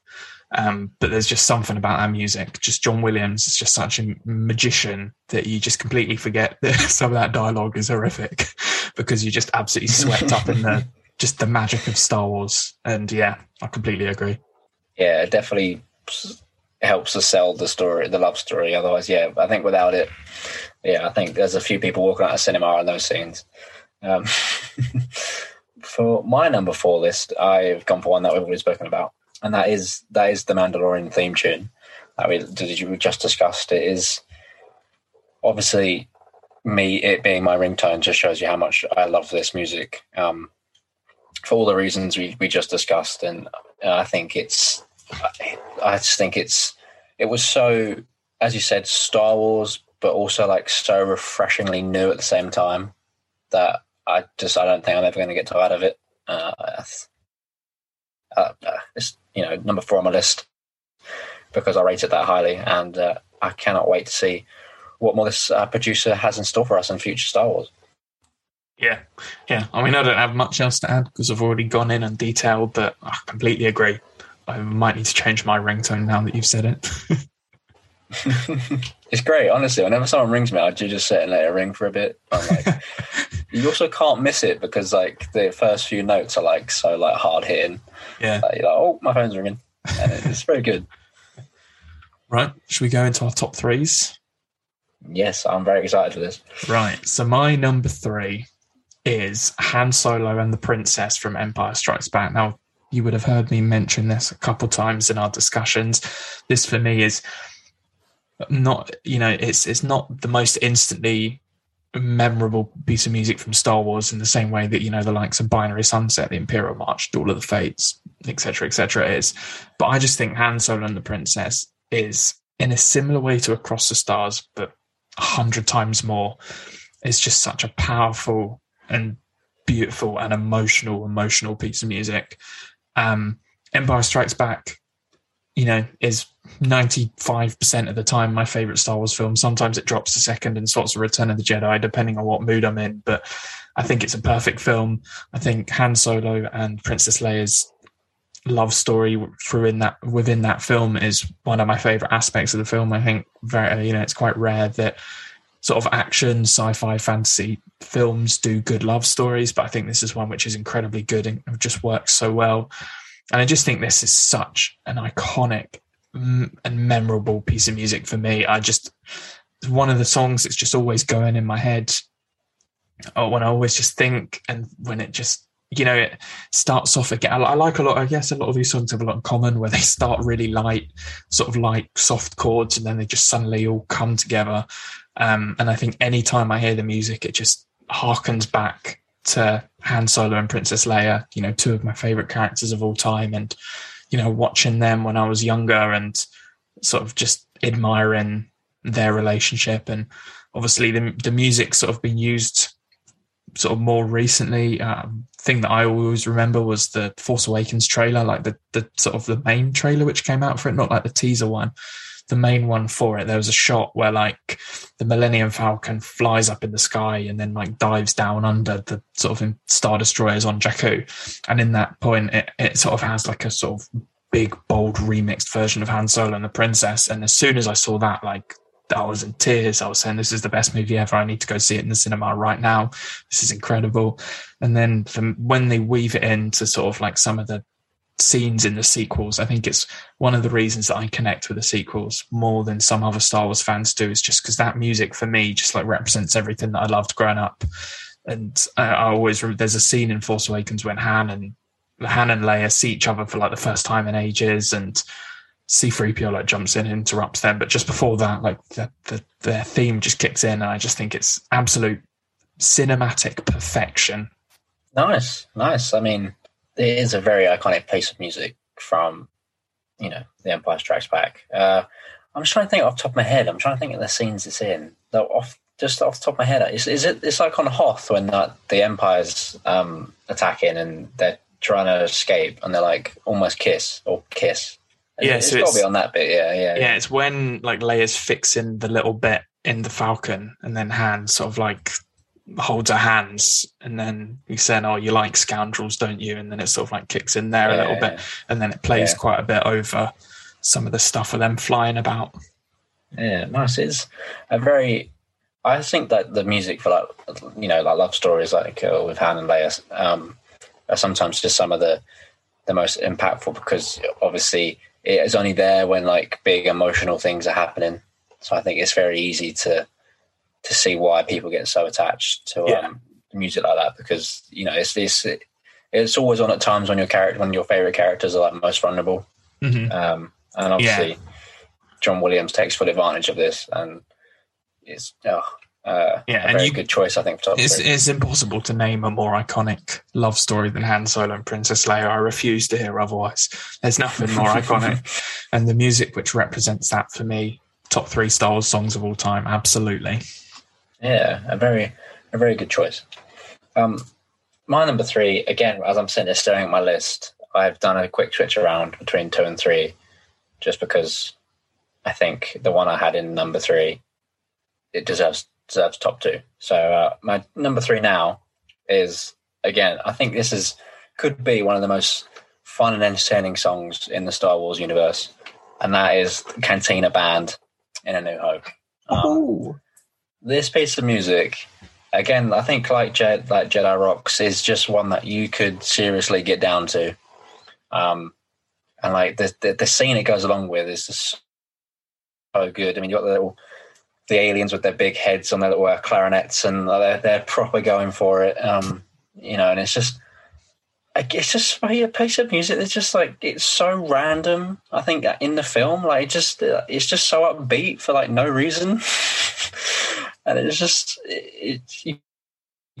Um, but there's just something about that music. Just John Williams is just such a magician that you just completely forget that some of that dialogue is horrific because you're just absolutely swept up in the just the magic of Star Wars. And yeah, I completely agree. Yeah, definitely helps us sell the story, the love story. Otherwise, yeah, I think without it, yeah, I think there's a few people walking out of cinema in those scenes. Um, for my number four list, I've gone for one that we've already spoken about, and that is that is the Mandalorian theme tune that we you just discussed. It is obviously me it being my ringtone just shows you how much I love this music. Um, for all the reasons we, we just discussed, and I think it's I just think it's it was so, as you said, Star Wars, but also like so refreshingly new at the same time that I just I don't think I'm ever going to get tired of it. Uh, uh, it's you know number four on my list because I rate it that highly, and uh, I cannot wait to see what more this uh, producer has in store for us in future Star Wars. Yeah, yeah. I mean, I don't have much else to add because I've already gone in and detailed, but I completely agree. I might need to change my ringtone now that you've said it. it's great, honestly. Whenever someone rings me, I do just sit and let it ring for a bit. Like, you also can't miss it because like the first few notes are like so like hard hitting. Yeah, like, you're like, oh, my phone's ringing, and it's very good. Right, should we go into our top threes? Yes, I'm very excited for this. Right, so my number three is Han Solo and the Princess from Empire Strikes Back. Now, you would have heard me mention this a couple times in our discussions. This for me is not, you know, it's it's not the most instantly memorable piece of music from Star Wars in the same way that you know the likes of Binary Sunset, the Imperial March, Duel of the Fates, etc., etc. is. But I just think Han Solo and the Princess is in a similar way to Across the Stars, but a hundred times more. It's just such a powerful and beautiful and emotional, emotional piece of music. Um, Empire Strikes Back, you know, is 95% of the time my favorite Star Wars film. Sometimes it drops to second and slots Return of the Jedi, depending on what mood I'm in. But I think it's a perfect film. I think Han Solo and Princess Leia's love story through in that within that film is one of my favorite aspects of the film. I think very, you know, it's quite rare that sort of action, sci-fi, fantasy films do good love stories, but I think this is one which is incredibly good and just works so well. And I just think this is such an iconic and memorable piece of music for me. I just one of the songs that's just always going in my head. Oh, when I always just think, and when it just you know it starts off again. I, like a lot. I guess a lot of these songs have a lot in common, where they start really light, sort of like soft chords, and then they just suddenly all come together. Um, and I think anytime I hear the music, it just harkens back to Han Solo and Princess Leia. You know, two of my favorite characters of all time, and you know, watching them when I was younger and sort of just admiring their relationship. And obviously, the the music sort of been used sort of more recently. Um, thing that I always remember was the Force Awakens trailer, like the the sort of the main trailer which came out for it, not like the teaser one. The main one for it, there was a shot where like the Millennium Falcon flies up in the sky and then like dives down under the sort of Star Destroyers on Jakku, and in that point, it, it sort of has like a sort of big, bold remixed version of Han Solo and the Princess. And as soon as I saw that, like I was in tears. I was saying, "This is the best movie ever. I need to go see it in the cinema right now. This is incredible." And then from when they weave it into sort of like some of the scenes in the sequels, I think it's one of the reasons that I connect with the sequels more than some other Star Wars fans do. Is just because that music for me just like represents everything that I loved growing up. And I, I always there's a scene in Force Awakens when Han and Han and Leia see each other for like the first time in ages, and C3PO like jumps in and interrupts them. But just before that, like the, the theme just kicks in, and I just think it's absolute cinematic perfection. Nice, nice. I mean, it is a very iconic piece of music from you know The Empire Strikes Back. Uh, I'm just trying to think off the top of my head. I'm trying to think of the scenes it's in. Though off just off the top of my head, is, is it? It's like on Hoth when that, the Empire's um, attacking and they're trying to escape and they're like almost kiss or kiss. Yeah, it's so got it's to be on that bit. Yeah, yeah, yeah, it's when like Leia's fixing the little bit in the Falcon, and then Han sort of like holds her hands, and then he's saying, "Oh, you like scoundrels, don't you?" And then it sort of like kicks in there a little bit, and then it plays Yeah. quite a bit over some of the stuff of them flying about. Yeah, nice. It's a very. I think that the music for like you know like love stories like uh, with Han and Leia um, are sometimes just some of the the most impactful because obviously it is only there when like big emotional things are happening. So I think it's very easy to to see why people get so attached to Yeah. um, music like that because you know it's this it's always on at times when your character when your favorite characters are like most vulnerable hmm um, and obviously John Williams takes full advantage of this, and it's oh, uh, Yeah, a and very you- good choice, I think. For It's, it's impossible to name a more iconic love story than Han Solo and Princess Leia. I refuse to hear otherwise. There's nothing more iconic. And the music which represents that for me, top three Star Wars songs of all time, absolutely. Yeah, a very a very good choice. Um, my number three, again, as I'm sitting there staring at my list, I've done a quick switch around between two and three, just because I think the one I had in number three it deserves deserves top two. So uh, my number three now is again. I think this is could be one of the most fun and entertaining songs in the Star Wars universe, and that is Cantina Band in A New Hope. Um, this piece of music, again, I think like like Jedi Rocks, is just one that you could seriously get down to. Um, and like the, the the scene it goes along with is just so good. I mean, you got the little the aliens with their big heads on their little uh, clarinets, and they're they're proper going for it. Um, you know, and it's just. It's just a piece of music that's just like it's so random. I think in the film, like it just it's just so upbeat for like no reason, and it's just it, it, you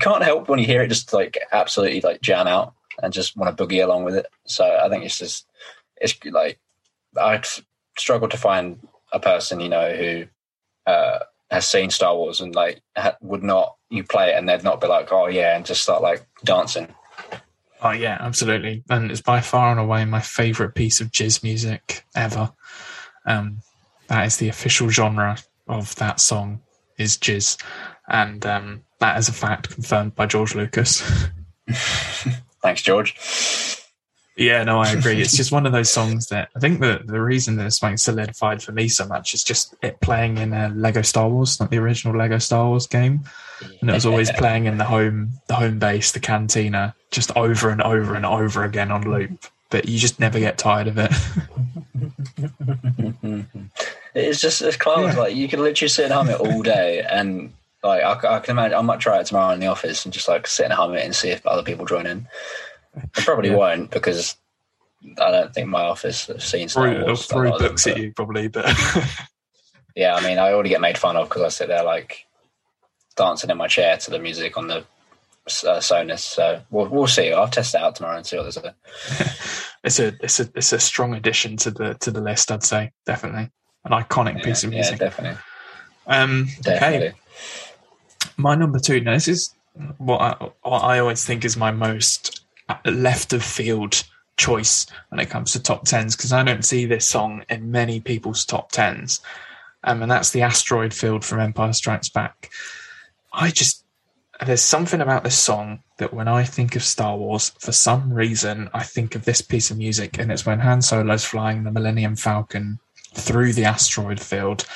can't help when you hear it just like absolutely like jam out and just want to boogie along with it. So I think it's just it's like I'd struggle to find a person you know who uh, has seen Star Wars and like ha- would not you play it and they'd not be like oh yeah and just start like dancing. Oh yeah, absolutely. And it's by far and away my favourite piece of jizz music ever. Um, that is the official genre of that song is jizz. And um, that is a fact confirmed by George Lucas. Thanks, George. Yeah, no, I agree. It's just one of those songs that I think the the reason that it's like solidified for me so much is just it playing in a Lego Star Wars, not the original Lego Star Wars game, and it was always playing in the home the home base, the cantina, just over and over and over again on loop. But you just never get tired of it. it's just it's close. Yeah. Like you could literally sit and hum it all day, and like I, I, can imagine, I might try it tomorrow in the office and just like sit and hum it and see if other people join in. I probably yeah. won't because I don't think my office has seen Star throw, Wars. Throw books at you probably, but yeah, I mean, I already get made fun of because I sit there like dancing in my chair to the music on the uh, Sonos. So we'll we'll see. I'll test it out tomorrow and see what there's a. it's a it's a it's a strong addition to the to the list. I'd say definitely an iconic yeah, piece of music. Yeah, definitely. Um, definitely. Okay. My number two. Now this is what I, what I always think is my most left of field choice when it comes to top tens because I don't see this song in many people's top tens. Um, and that's the asteroid field from Empire Strikes Back. I just there's something about this song that when I think of Star Wars, for some reason I think of this piece of music, and it's when Han Solo's flying the Millennium Falcon through the asteroid field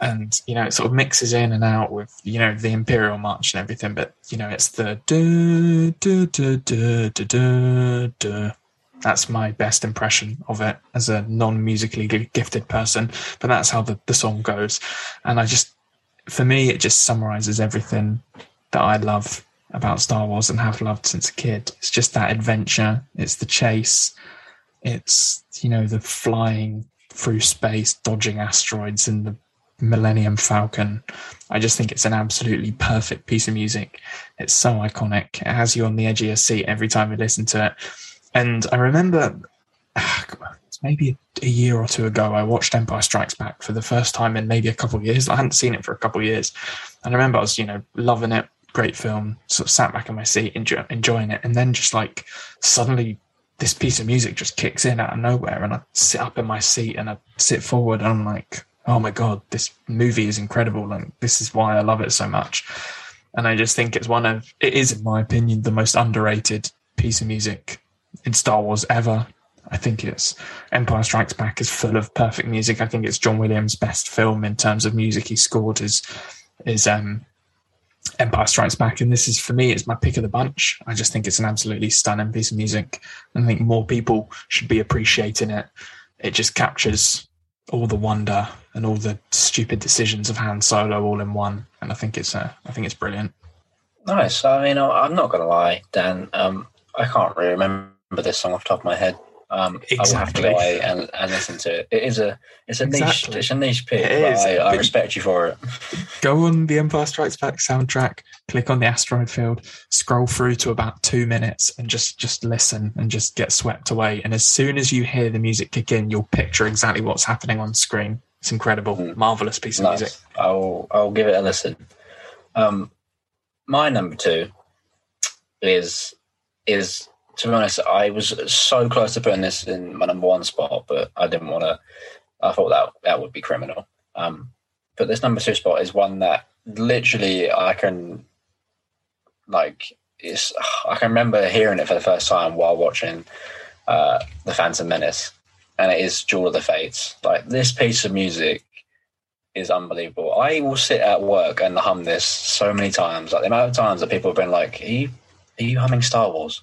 and you know it sort of mixes in and out with you know the imperial march and everything but you know it's the duh, duh, duh, duh, duh, duh, that's my best impression of it as a non-musically gifted person but that's how the, the song goes. And i just for me it just summarizes everything that i love about star wars and have loved since a kid. It's just that adventure it's the chase it's you know the flying through space dodging asteroids in the Millennium Falcon. I just think it's an absolutely perfect piece of music. It's so iconic. It has you on the edge of your seat every time you listen to it. And I remember ah, maybe a year or two ago, I watched Empire Strikes Back for the first time in maybe a couple of years. I hadn't seen it for a couple of years. And I remember I was, you know, loving it. Great film. Sort of sat back in my seat, enjoy, enjoying it. And then just like suddenly this piece of music just kicks in out of nowhere. And I sit up in my seat and I sit forward and I'm like, oh my god, this movie is incredible, and this is why I love it so much. And I just think it's one of it is, in my opinion, the most underrated piece of music in Star Wars ever. I think it's Empire Strikes Back is full of perfect music. I think it's John Williams' best film in terms of music he scored is is um, Empire Strikes Back, and this is for me, it's my pick of the bunch. I just think it's an absolutely stunning piece of music, and I think more people should be appreciating it. It just captures all the wonder and all the stupid decisions of Han Solo all in one. And I think it's uh, I think it's brilliant. Nice. I mean, I'm not going to lie, Dan. Um, I can't really remember this song off the top of my head. Um, exactly. I will have to go away and, and listen to it. It is a it's a exactly. niche it's a niche pick. I, I respect you for it. Go on the Empire Strikes Back soundtrack, click on the asteroid field, scroll through to about two minutes, and just just listen and just get swept away. And as soon as you hear the music kick in, you'll picture exactly what's happening on screen. It's incredible, mm. marvelous piece of nice. music. I'll I'll give it a listen. Um, my number two is is to be honest, I was so close to putting this in my number one spot, but I didn't want to. I thought that that would be criminal. Um, but this number two spot is one that literally I can, like, it's. I can remember hearing it for the first time while watching uh, the Phantom Menace, and it is Duel of the Fates. Like this piece of music is unbelievable. I will sit at work and hum this so many times. Like the amount of times that people have been like, "Are you, are you humming Star Wars?"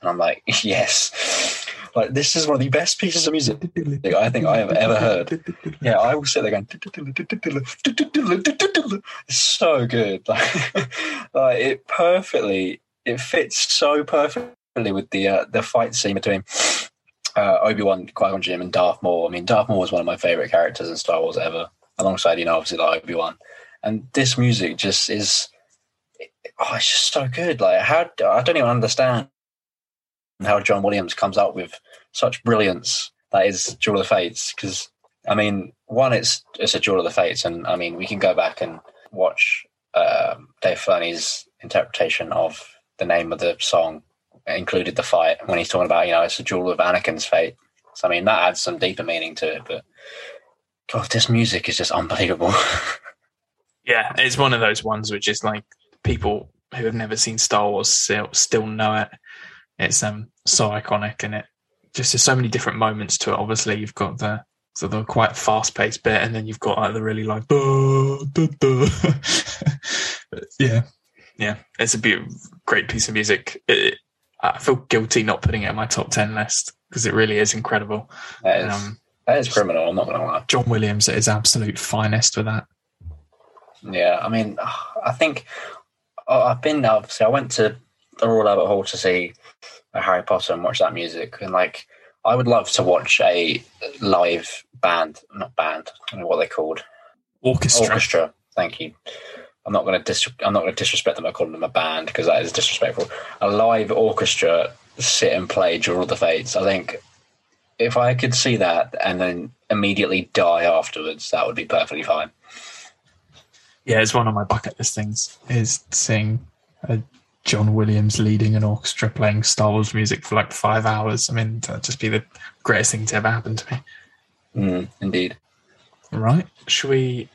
And I'm like, yes. Like this is one of the best pieces of music I think I have ever heard. Yeah, I will sit there going, it's so good. Like, like it perfectly, it fits so perfectly with the uh, the fight scene between uh, Obi Wan, Qui Gon Jinn, and Darth Maul. I mean, Darth Maul was one of my favorite characters in Star Wars ever, alongside you know obviously like Obi Wan. And this music just is, oh, it's just so good. Like how I don't even understand how John Williams comes out with such brilliance that is Duel of the Fates. Because I mean, one, it's it's a Duel of the Fates, and I mean, we can go back and watch um, Dave Filoni's interpretation of the name of the song, included the fight when he's talking about you know it's a duel of Anakin's fate. So I mean, that adds some deeper meaning to it. But God, this music is just unbelievable. yeah, it's one of those ones which is like people who have never seen Star Wars still know it it's um so iconic and it just there's so many different moments to it. Obviously, you've got the so the quite fast paced bit, and then you've got like the really like duh, duh, duh. yeah, yeah, it's a beautiful, great piece of music. It, I feel guilty not putting it in my top ten list because it really is incredible. That is, um, that is criminal. I'm not gonna lie. John Williams at his absolute finest with that. Yeah, I mean, I think I've been obviously. I went to the Royal Albert Hall to see Harry Potter and watch that music, and like I would love to watch a live band, not band, I don't know what they're called. Orchestra. Orchestra. Thank you. I'm not going to dis- I'm not going to disrespect them by calling them a band because that is disrespectful. A live orchestra sit and play Duel of the Fates. I think if I could see that and then immediately die afterwards, that would be perfectly fine. Yeah, it's one of my bucket list things is seeing a John Williams leading an orchestra playing Star Wars music for like five hours. I mean, that'd just be the greatest thing to ever happen to me. Mm, indeed. Right. Should we?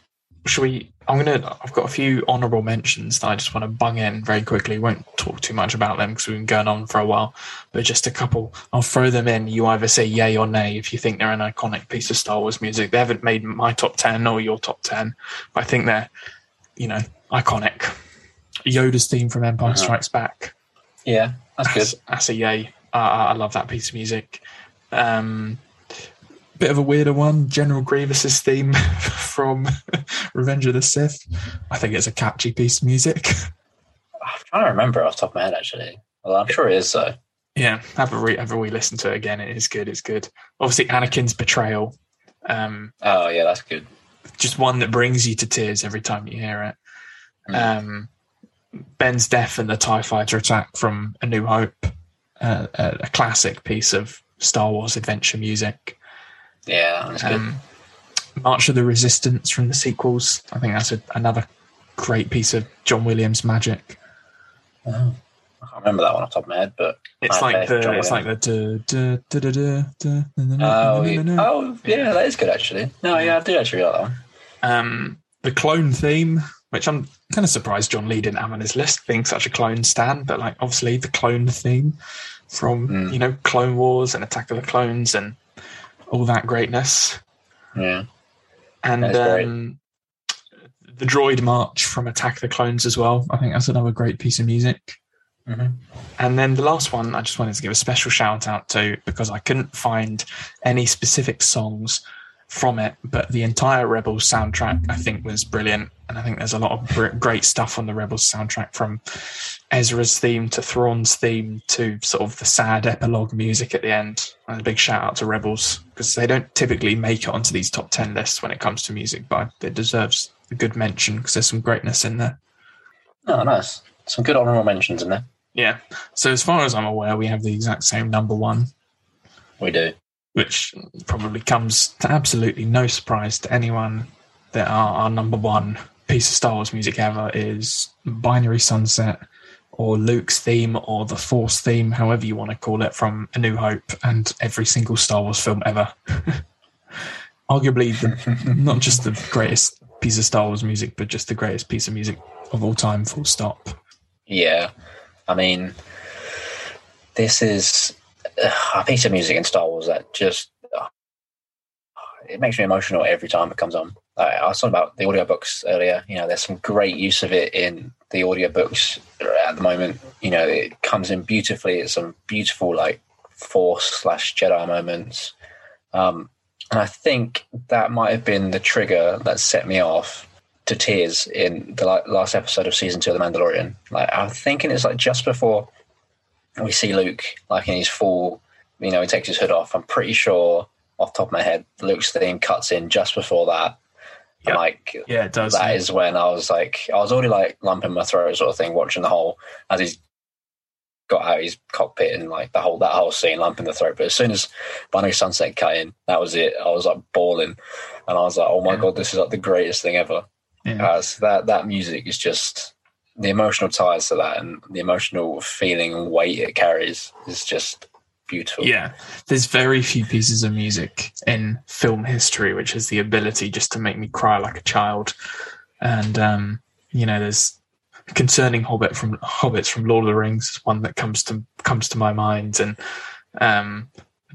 Should we? I'm gonna. I've got a few honourable mentions that I just want to bung in very quickly. Won't talk too much about them because we've been going on for a while. But just a couple. I'll throw them in. You either say yay or nay if you think they're an iconic piece of Star Wars music. They haven't made my top ten or your top ten, but I think they're, you know, iconic. Yoda's theme from Empire uh-huh. Strikes Back. Yeah, that's, good. That's a yay. Uh, I love that piece of music. Um, bit of a weirder one, General Grievous's theme from Revenge of the Sith. I think it's a catchy piece of music. I'm trying to remember off the top of my head, actually. Well, I'm sure it is, though. Yeah, have a re have a listen to it again. It is good. It's good. Obviously, Anakin's betrayal. Um, oh yeah, that's good. Just one that brings you to tears every time you hear it. Mm. Um, Ben's death and the Tie Fighter attack from A New Hope, uh, a, a, classic piece of Star Wars adventure music. Yeah, um, good. March of the Resistance from the sequels. I think that's a, another great piece of John Williams magic. Oh. I can't remember that one off the top of my head, but it's like the it's like the oh, oh yeah, that is good actually. No, yeah, I do actually like that one. Um, the clone theme which I'm kind of surprised John Lee didn't have on his list, being such a clone stan. But like, obviously, the clone theme from mm. you know Clone Wars and Attack of the Clones and all that greatness. Yeah, and um, the Droid March from Attack of the Clones as well. I think that's another great piece of music. Mm-hmm. And then the last one, I just wanted to give a special shout out to because I couldn't find any specific songs from it, but the entire Rebels soundtrack I think was brilliant, and I think there's a lot of great stuff on the Rebels soundtrack from Ezra's theme to Thrawn's theme to sort of the sad epilogue music at the end. And a big shout out to Rebels because they don't typically make it onto these top ten lists when it comes to music, but it deserves a good mention because there's some greatness in there. Oh, nice! Some good honorable mentions in there. Yeah. So as far as I'm aware, we have the exact same number one. We do which probably comes to absolutely no surprise to anyone that our, our number one piece of Star Wars music ever is Binary Sunset or Luke's theme or the Force theme, however you want to call it, from A New Hope and every single Star Wars film ever. Arguably, the, not just the greatest piece of Star Wars music, but just the greatest piece of music of all time, full stop. Yeah. I mean, this is a piece of music in Star Wars that just uh, it makes me emotional every time it comes on. I was talking about the audiobooks earlier. You know, there's some great use of it in the audiobooks at the moment. You know, it comes in beautifully. It's some beautiful like Force slash Jedi moments. Um, and I think that might have been the trigger that set me off to tears in the last episode of season two of The Mandalorian. Like I'm thinking it's like just before we see Luke like in his full, you know, he takes his hood off. I'm pretty sure off top of my head, Luke's theme cuts in just before that. Yep. Like, yeah, it does. That yeah. is when I was like, I was already like lumping my throat sort of thing, watching the whole as he's got out his cockpit and like the whole that whole scene, lumping the throat. But as soon as Binary Sunset cut in, that was it. I was like bawling, and I was like, oh my yeah. god, this is like the greatest thing ever. Yeah. Uh, so that that music is just the emotional ties to that and the emotional feeling and weight it carries is just beautiful. Yeah, there's very few pieces of music in film history which has the ability just to make me cry like a child. And um, you know, there's concerning Hobbit from Hobbits from Lord of the Rings is one that comes to comes to my mind, and um,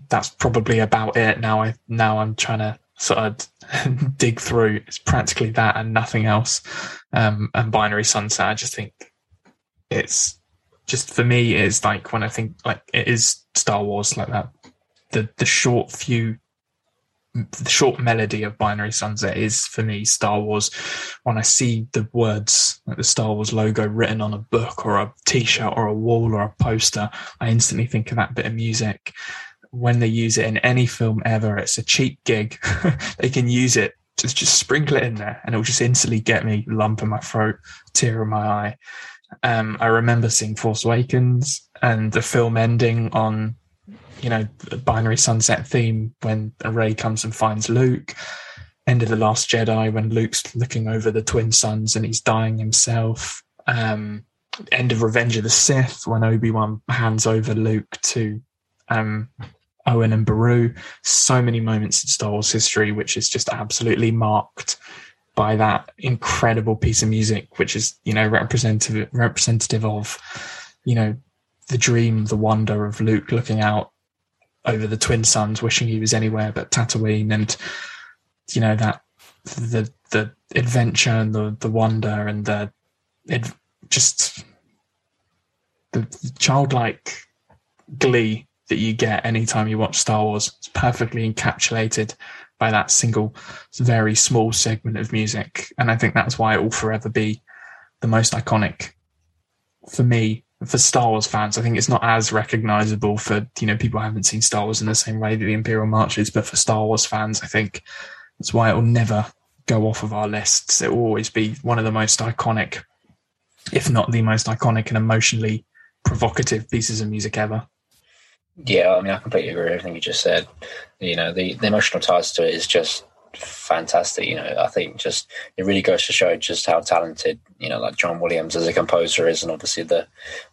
that's probably about it. Now I now I'm trying to sort of dig through. It's practically that and nothing else. Um, and Binary Sunset, I just think it's just for me. It's like when I think like it is Star Wars like that. The the short few the short melody of Binary Sunset is for me Star Wars. When I see the words like the Star Wars logo written on a book or a T-shirt or a wall or a poster, I instantly think of that bit of music. When they use it in any film ever, it's a cheap gig. they can use it just just sprinkle it in there, and it will just instantly get me lump in my throat, tear in my eye. Um, I remember seeing Force Awakens and the film ending on you know, the binary sunset theme when Rey comes and finds Luke. End of the Last Jedi when Luke's looking over the twin suns and he's dying himself. Um, end of Revenge of the Sith when Obi Wan hands over Luke to um, Owen and Beru. So many moments in Star Wars history which is just absolutely marked by that incredible piece of music, which is you know representative representative of you know the dream, the wonder of Luke looking out over the twin suns, wishing he was anywhere but Tatooine, and you know that the the adventure and the the wonder and the it just the childlike glee that you get anytime you watch Star Wars is perfectly encapsulated by that single very small segment of music and I think that's why it will forever be the most iconic for me for Star Wars fans, I think it's not as recognizable for you know people who haven't seen Star Wars in the same way that the Imperial March is. But for Star Wars fans, I think that's why it will never go off of our lists. It will always be one of the most iconic, if not the most iconic and emotionally provocative pieces of music ever. Yeah, I mean, I completely agree with everything you just said. You know, the, the emotional ties to it is just fantastic. You know, I think just it really goes to show just how talented you know, like John Williams as a composer is, and obviously the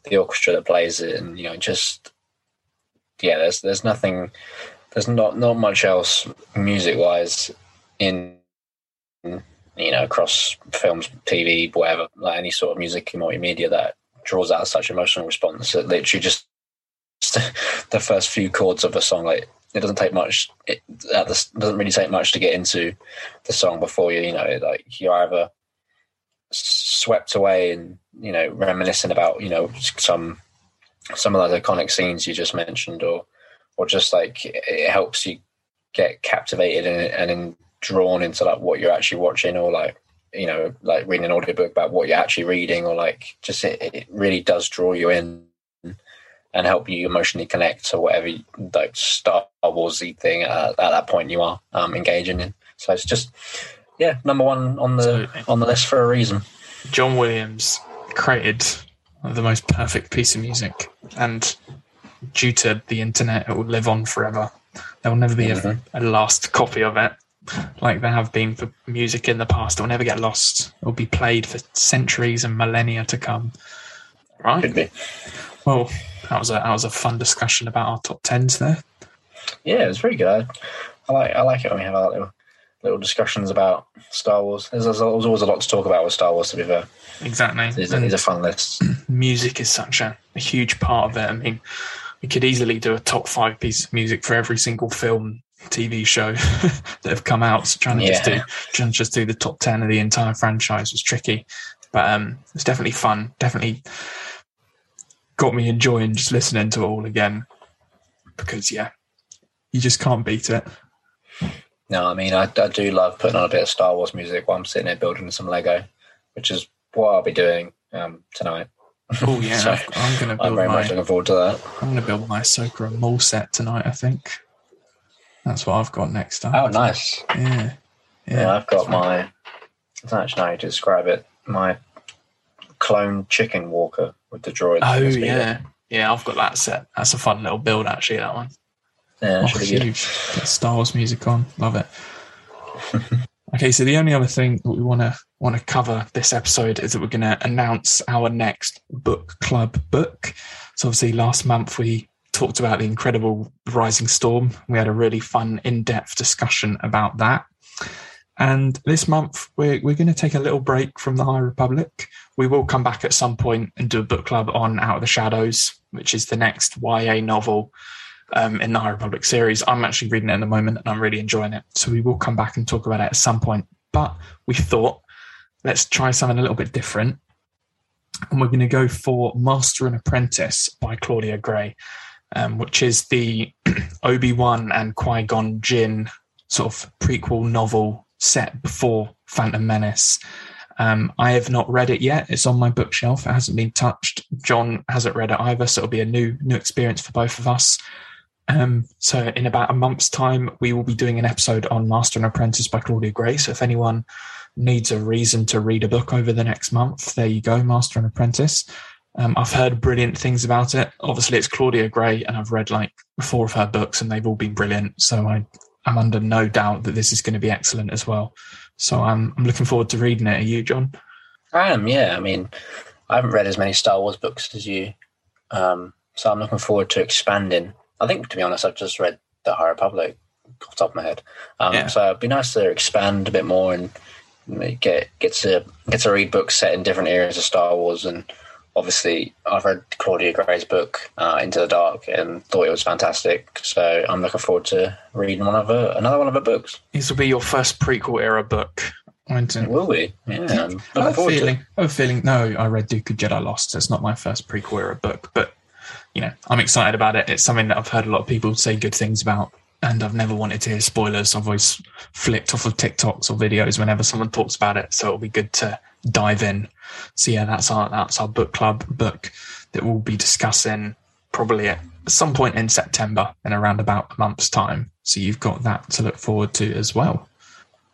the orchestra that plays it, and you know, just yeah, there's there's nothing, there's not not much else music wise in you know across films, TV, whatever, like any sort of music multimedia that draws out such emotional response. That literally just the first few chords of a song, like it doesn't take much. It doesn't really take much to get into the song before you, you know, like you're either swept away and you know reminiscing about you know some some of those iconic scenes you just mentioned, or or just like it helps you get captivated and and drawn into like what you're actually watching, or like you know like reading an audiobook about what you're actually reading, or like just it, it really does draw you in and help you emotionally connect to whatever like Star Warsy thing at, at that point you are um, engaging in. So it's just yeah, number one on the on the list for a reason. John Williams created the most perfect piece of music, and due to the internet, it will live on forever. There will never be mm-hmm. a, a, last copy of it, like there have been for music in the past. It will never get lost. It will be played for centuries and millennia to come. Right? Could be. Well, that was a that was a fun discussion about our top tens there. Yeah, it was very good. I like I like it when we have our little little discussions about Star Wars. There's, there's, always a lot to talk about with Star Wars. To be fair, exactly. These, are fun lists. Music is such a, a, huge part of it. I mean, we could easily do a top five piece of music for every single film, TV show that have come out. So trying to yeah. just do trying to just do the top ten of the entire franchise was tricky, but um, it's definitely fun. Definitely got me enjoying just listening to it all again because yeah, you just can't beat it. No, I mean I, I do love putting on a bit of Star Wars music while I'm sitting there building some Lego, which is what I'll be doing um, tonight. Oh yeah, so I'm gonna. I'm very my, much looking forward to that. I'm gonna build my and Maul set tonight. I think that's what I've got next up. Oh, nice. Yeah, yeah. yeah I've got my. I don't actually know how to describe it. My clone chicken walker with the droid. Oh yeah, yeah. I've got that set. That's a fun little build, actually. That one. Yeah, oh, huge. Star Wars music on. Love it. okay, so the only other thing that we want to want to cover this episode is that we're going to announce our next book club book. So obviously, last month we talked about the incredible Rising Storm. We had a really fun, in-depth discussion about that. And this month, we're, we're going to take a little break from the High Republic. We will come back at some point and do a book club on Out of the Shadows, which is the next YA novel um, in the High Republic series. I'm actually reading it at the moment and I'm really enjoying it. So we will come back and talk about it at some point. But we thought, let's try something a little bit different. And we're going to go for Master and Apprentice by Claudia Gray, um, which is the Obi Wan and Qui Gon Jinn sort of prequel novel set before Phantom Menace. Um, I have not read it yet. It's on my bookshelf. It hasn't been touched. John hasn't read it either, so it'll be a new new experience for both of us. Um, so in about a month's time, we will be doing an episode on Master and Apprentice by Claudia Gray. So if anyone needs a reason to read a book over the next month, there you go, Master and Apprentice. Um, I've heard brilliant things about it. Obviously, it's Claudia Gray, and I've read like four of her books, and they've all been brilliant. So I, I'm under no doubt that this is going to be excellent as well. So I'm, I'm looking forward to reading it. Are you, John? I am. Yeah. I mean, I haven't read as many Star Wars books as you, um, so I'm looking forward to expanding I think, to be honest, I've just read the High Republic off the top of my head. Um, yeah. So it'd be nice to expand a bit more and get get to get to read books set in different areas of Star Wars. And obviously, I've read Claudia Gray's book uh, Into the Dark and thought it was fantastic. So I'm looking forward to reading one of her, another one of her books. This will be your first prequel era book. It will be. Yeah. I have a feeling. I have a feeling. No, I read Dooku Jedi Lost. It's not my first prequel era book, but you know, I'm excited about it. It's something that I've heard a lot of people say good things about, and I've never wanted to hear spoilers. I've always flipped off of TikToks or videos whenever someone talks about it. So it'll be good to dive in. So yeah, that's our that's our book club book that we'll be discussing probably at some point in September in around about a month's time. So you've got that to look forward to as well.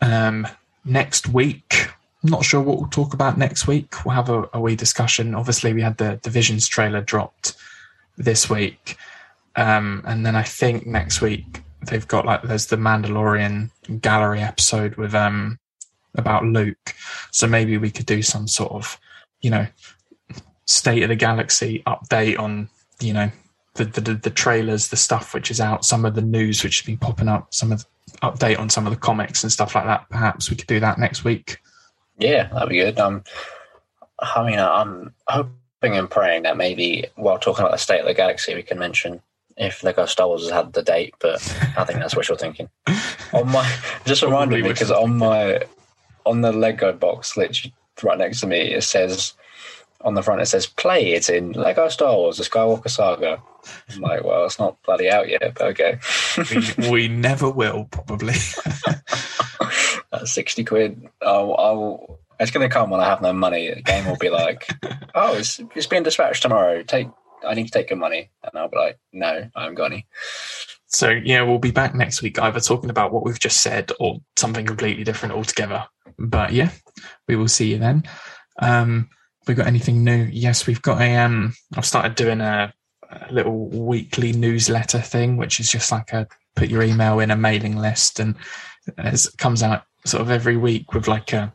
Um, next week, I'm not sure what we'll talk about next week. We'll have a, a wee discussion. Obviously, we had the Divisions trailer dropped this week. Um, and then I think next week they've got like there's the Mandalorian gallery episode with um about Luke. So maybe we could do some sort of, you know, state of the galaxy update on, you know, the, the the trailers, the stuff which is out, some of the news which has been popping up, some of update on some of the comics and stuff like that. Perhaps we could do that next week. Yeah, that'd be good. Um, I mean, I'm hoping and praying that maybe while talking about the state of the galaxy, we can mention if Lego Star Wars has had the date, but I think that's wishful thinking. On my, just reminded me because on my on the Lego box, literally right next to me, it says on the front it says play it in Lego Star Wars: The Skywalker Saga. I'm like, well, it's not bloody out yet, but okay. we, we never will, probably. That's sixty quid. I'll, I'll it's going to come when I have no money. The game will be like, "Oh, it's it's being dispatched tomorrow. Take, I need to take your money," and I'll be like, "No, I haven't got any." So yeah, we'll be back next week, either talking about what we've just said or something completely different altogether. But yeah, we will see you then. Um, we got anything new? Yes, we've got a. Um, I've started doing a, a little weekly newsletter thing, which is just like a put your email in a mailing list, and it comes out sort of every week with like a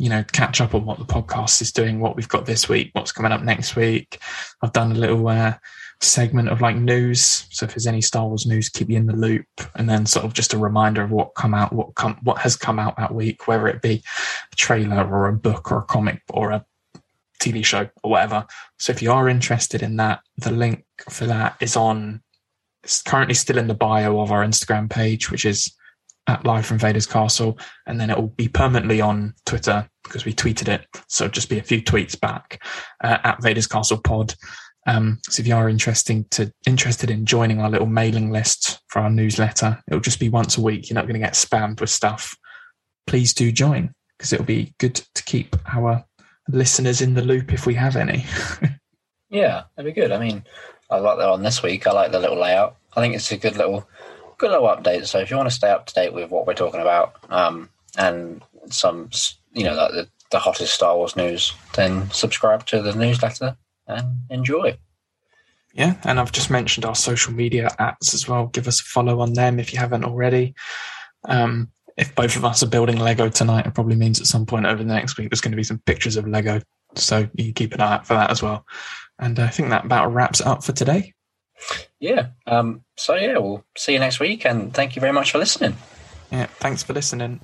you know, catch up on what the podcast is doing, what we've got this week, what's coming up next week. I've done a little uh, segment of like news. So if there's any Star Wars news, keep you in the loop, and then sort of just a reminder of what come out, what come, what has come out that week, whether it be a trailer or a book or a comic or a TV show or whatever. So if you are interested in that, the link for that is on. It's currently still in the bio of our Instagram page, which is at live from Vader's Castle, and then it will be permanently on Twitter because we tweeted it. So just be a few tweets back uh, at Vader's Castle Pod. Um, so if you are interesting to interested in joining our little mailing list for our newsletter, it'll just be once a week. You're not going to get spammed with stuff. Please do join because it'll be good to keep our listeners in the loop if we have any. yeah, that'd be good. I mean, I like that on this week. I like the little layout. I think it's a good little good little update. So if you want to stay up to date with what we're talking about um, and some, you know, the, the hottest Star Wars news, then subscribe to the newsletter and enjoy. Yeah, and I've just mentioned our social media apps as well. Give us a follow on them if you haven't already. Um, if both of us are building Lego tonight, it probably means at some point over the next week there's going to be some pictures of Lego. So you keep an eye out for that as well. And I think that about wraps it up for today. Yeah. Um, so, yeah, we'll see you next week. And thank you very much for listening. Yeah. Thanks for listening.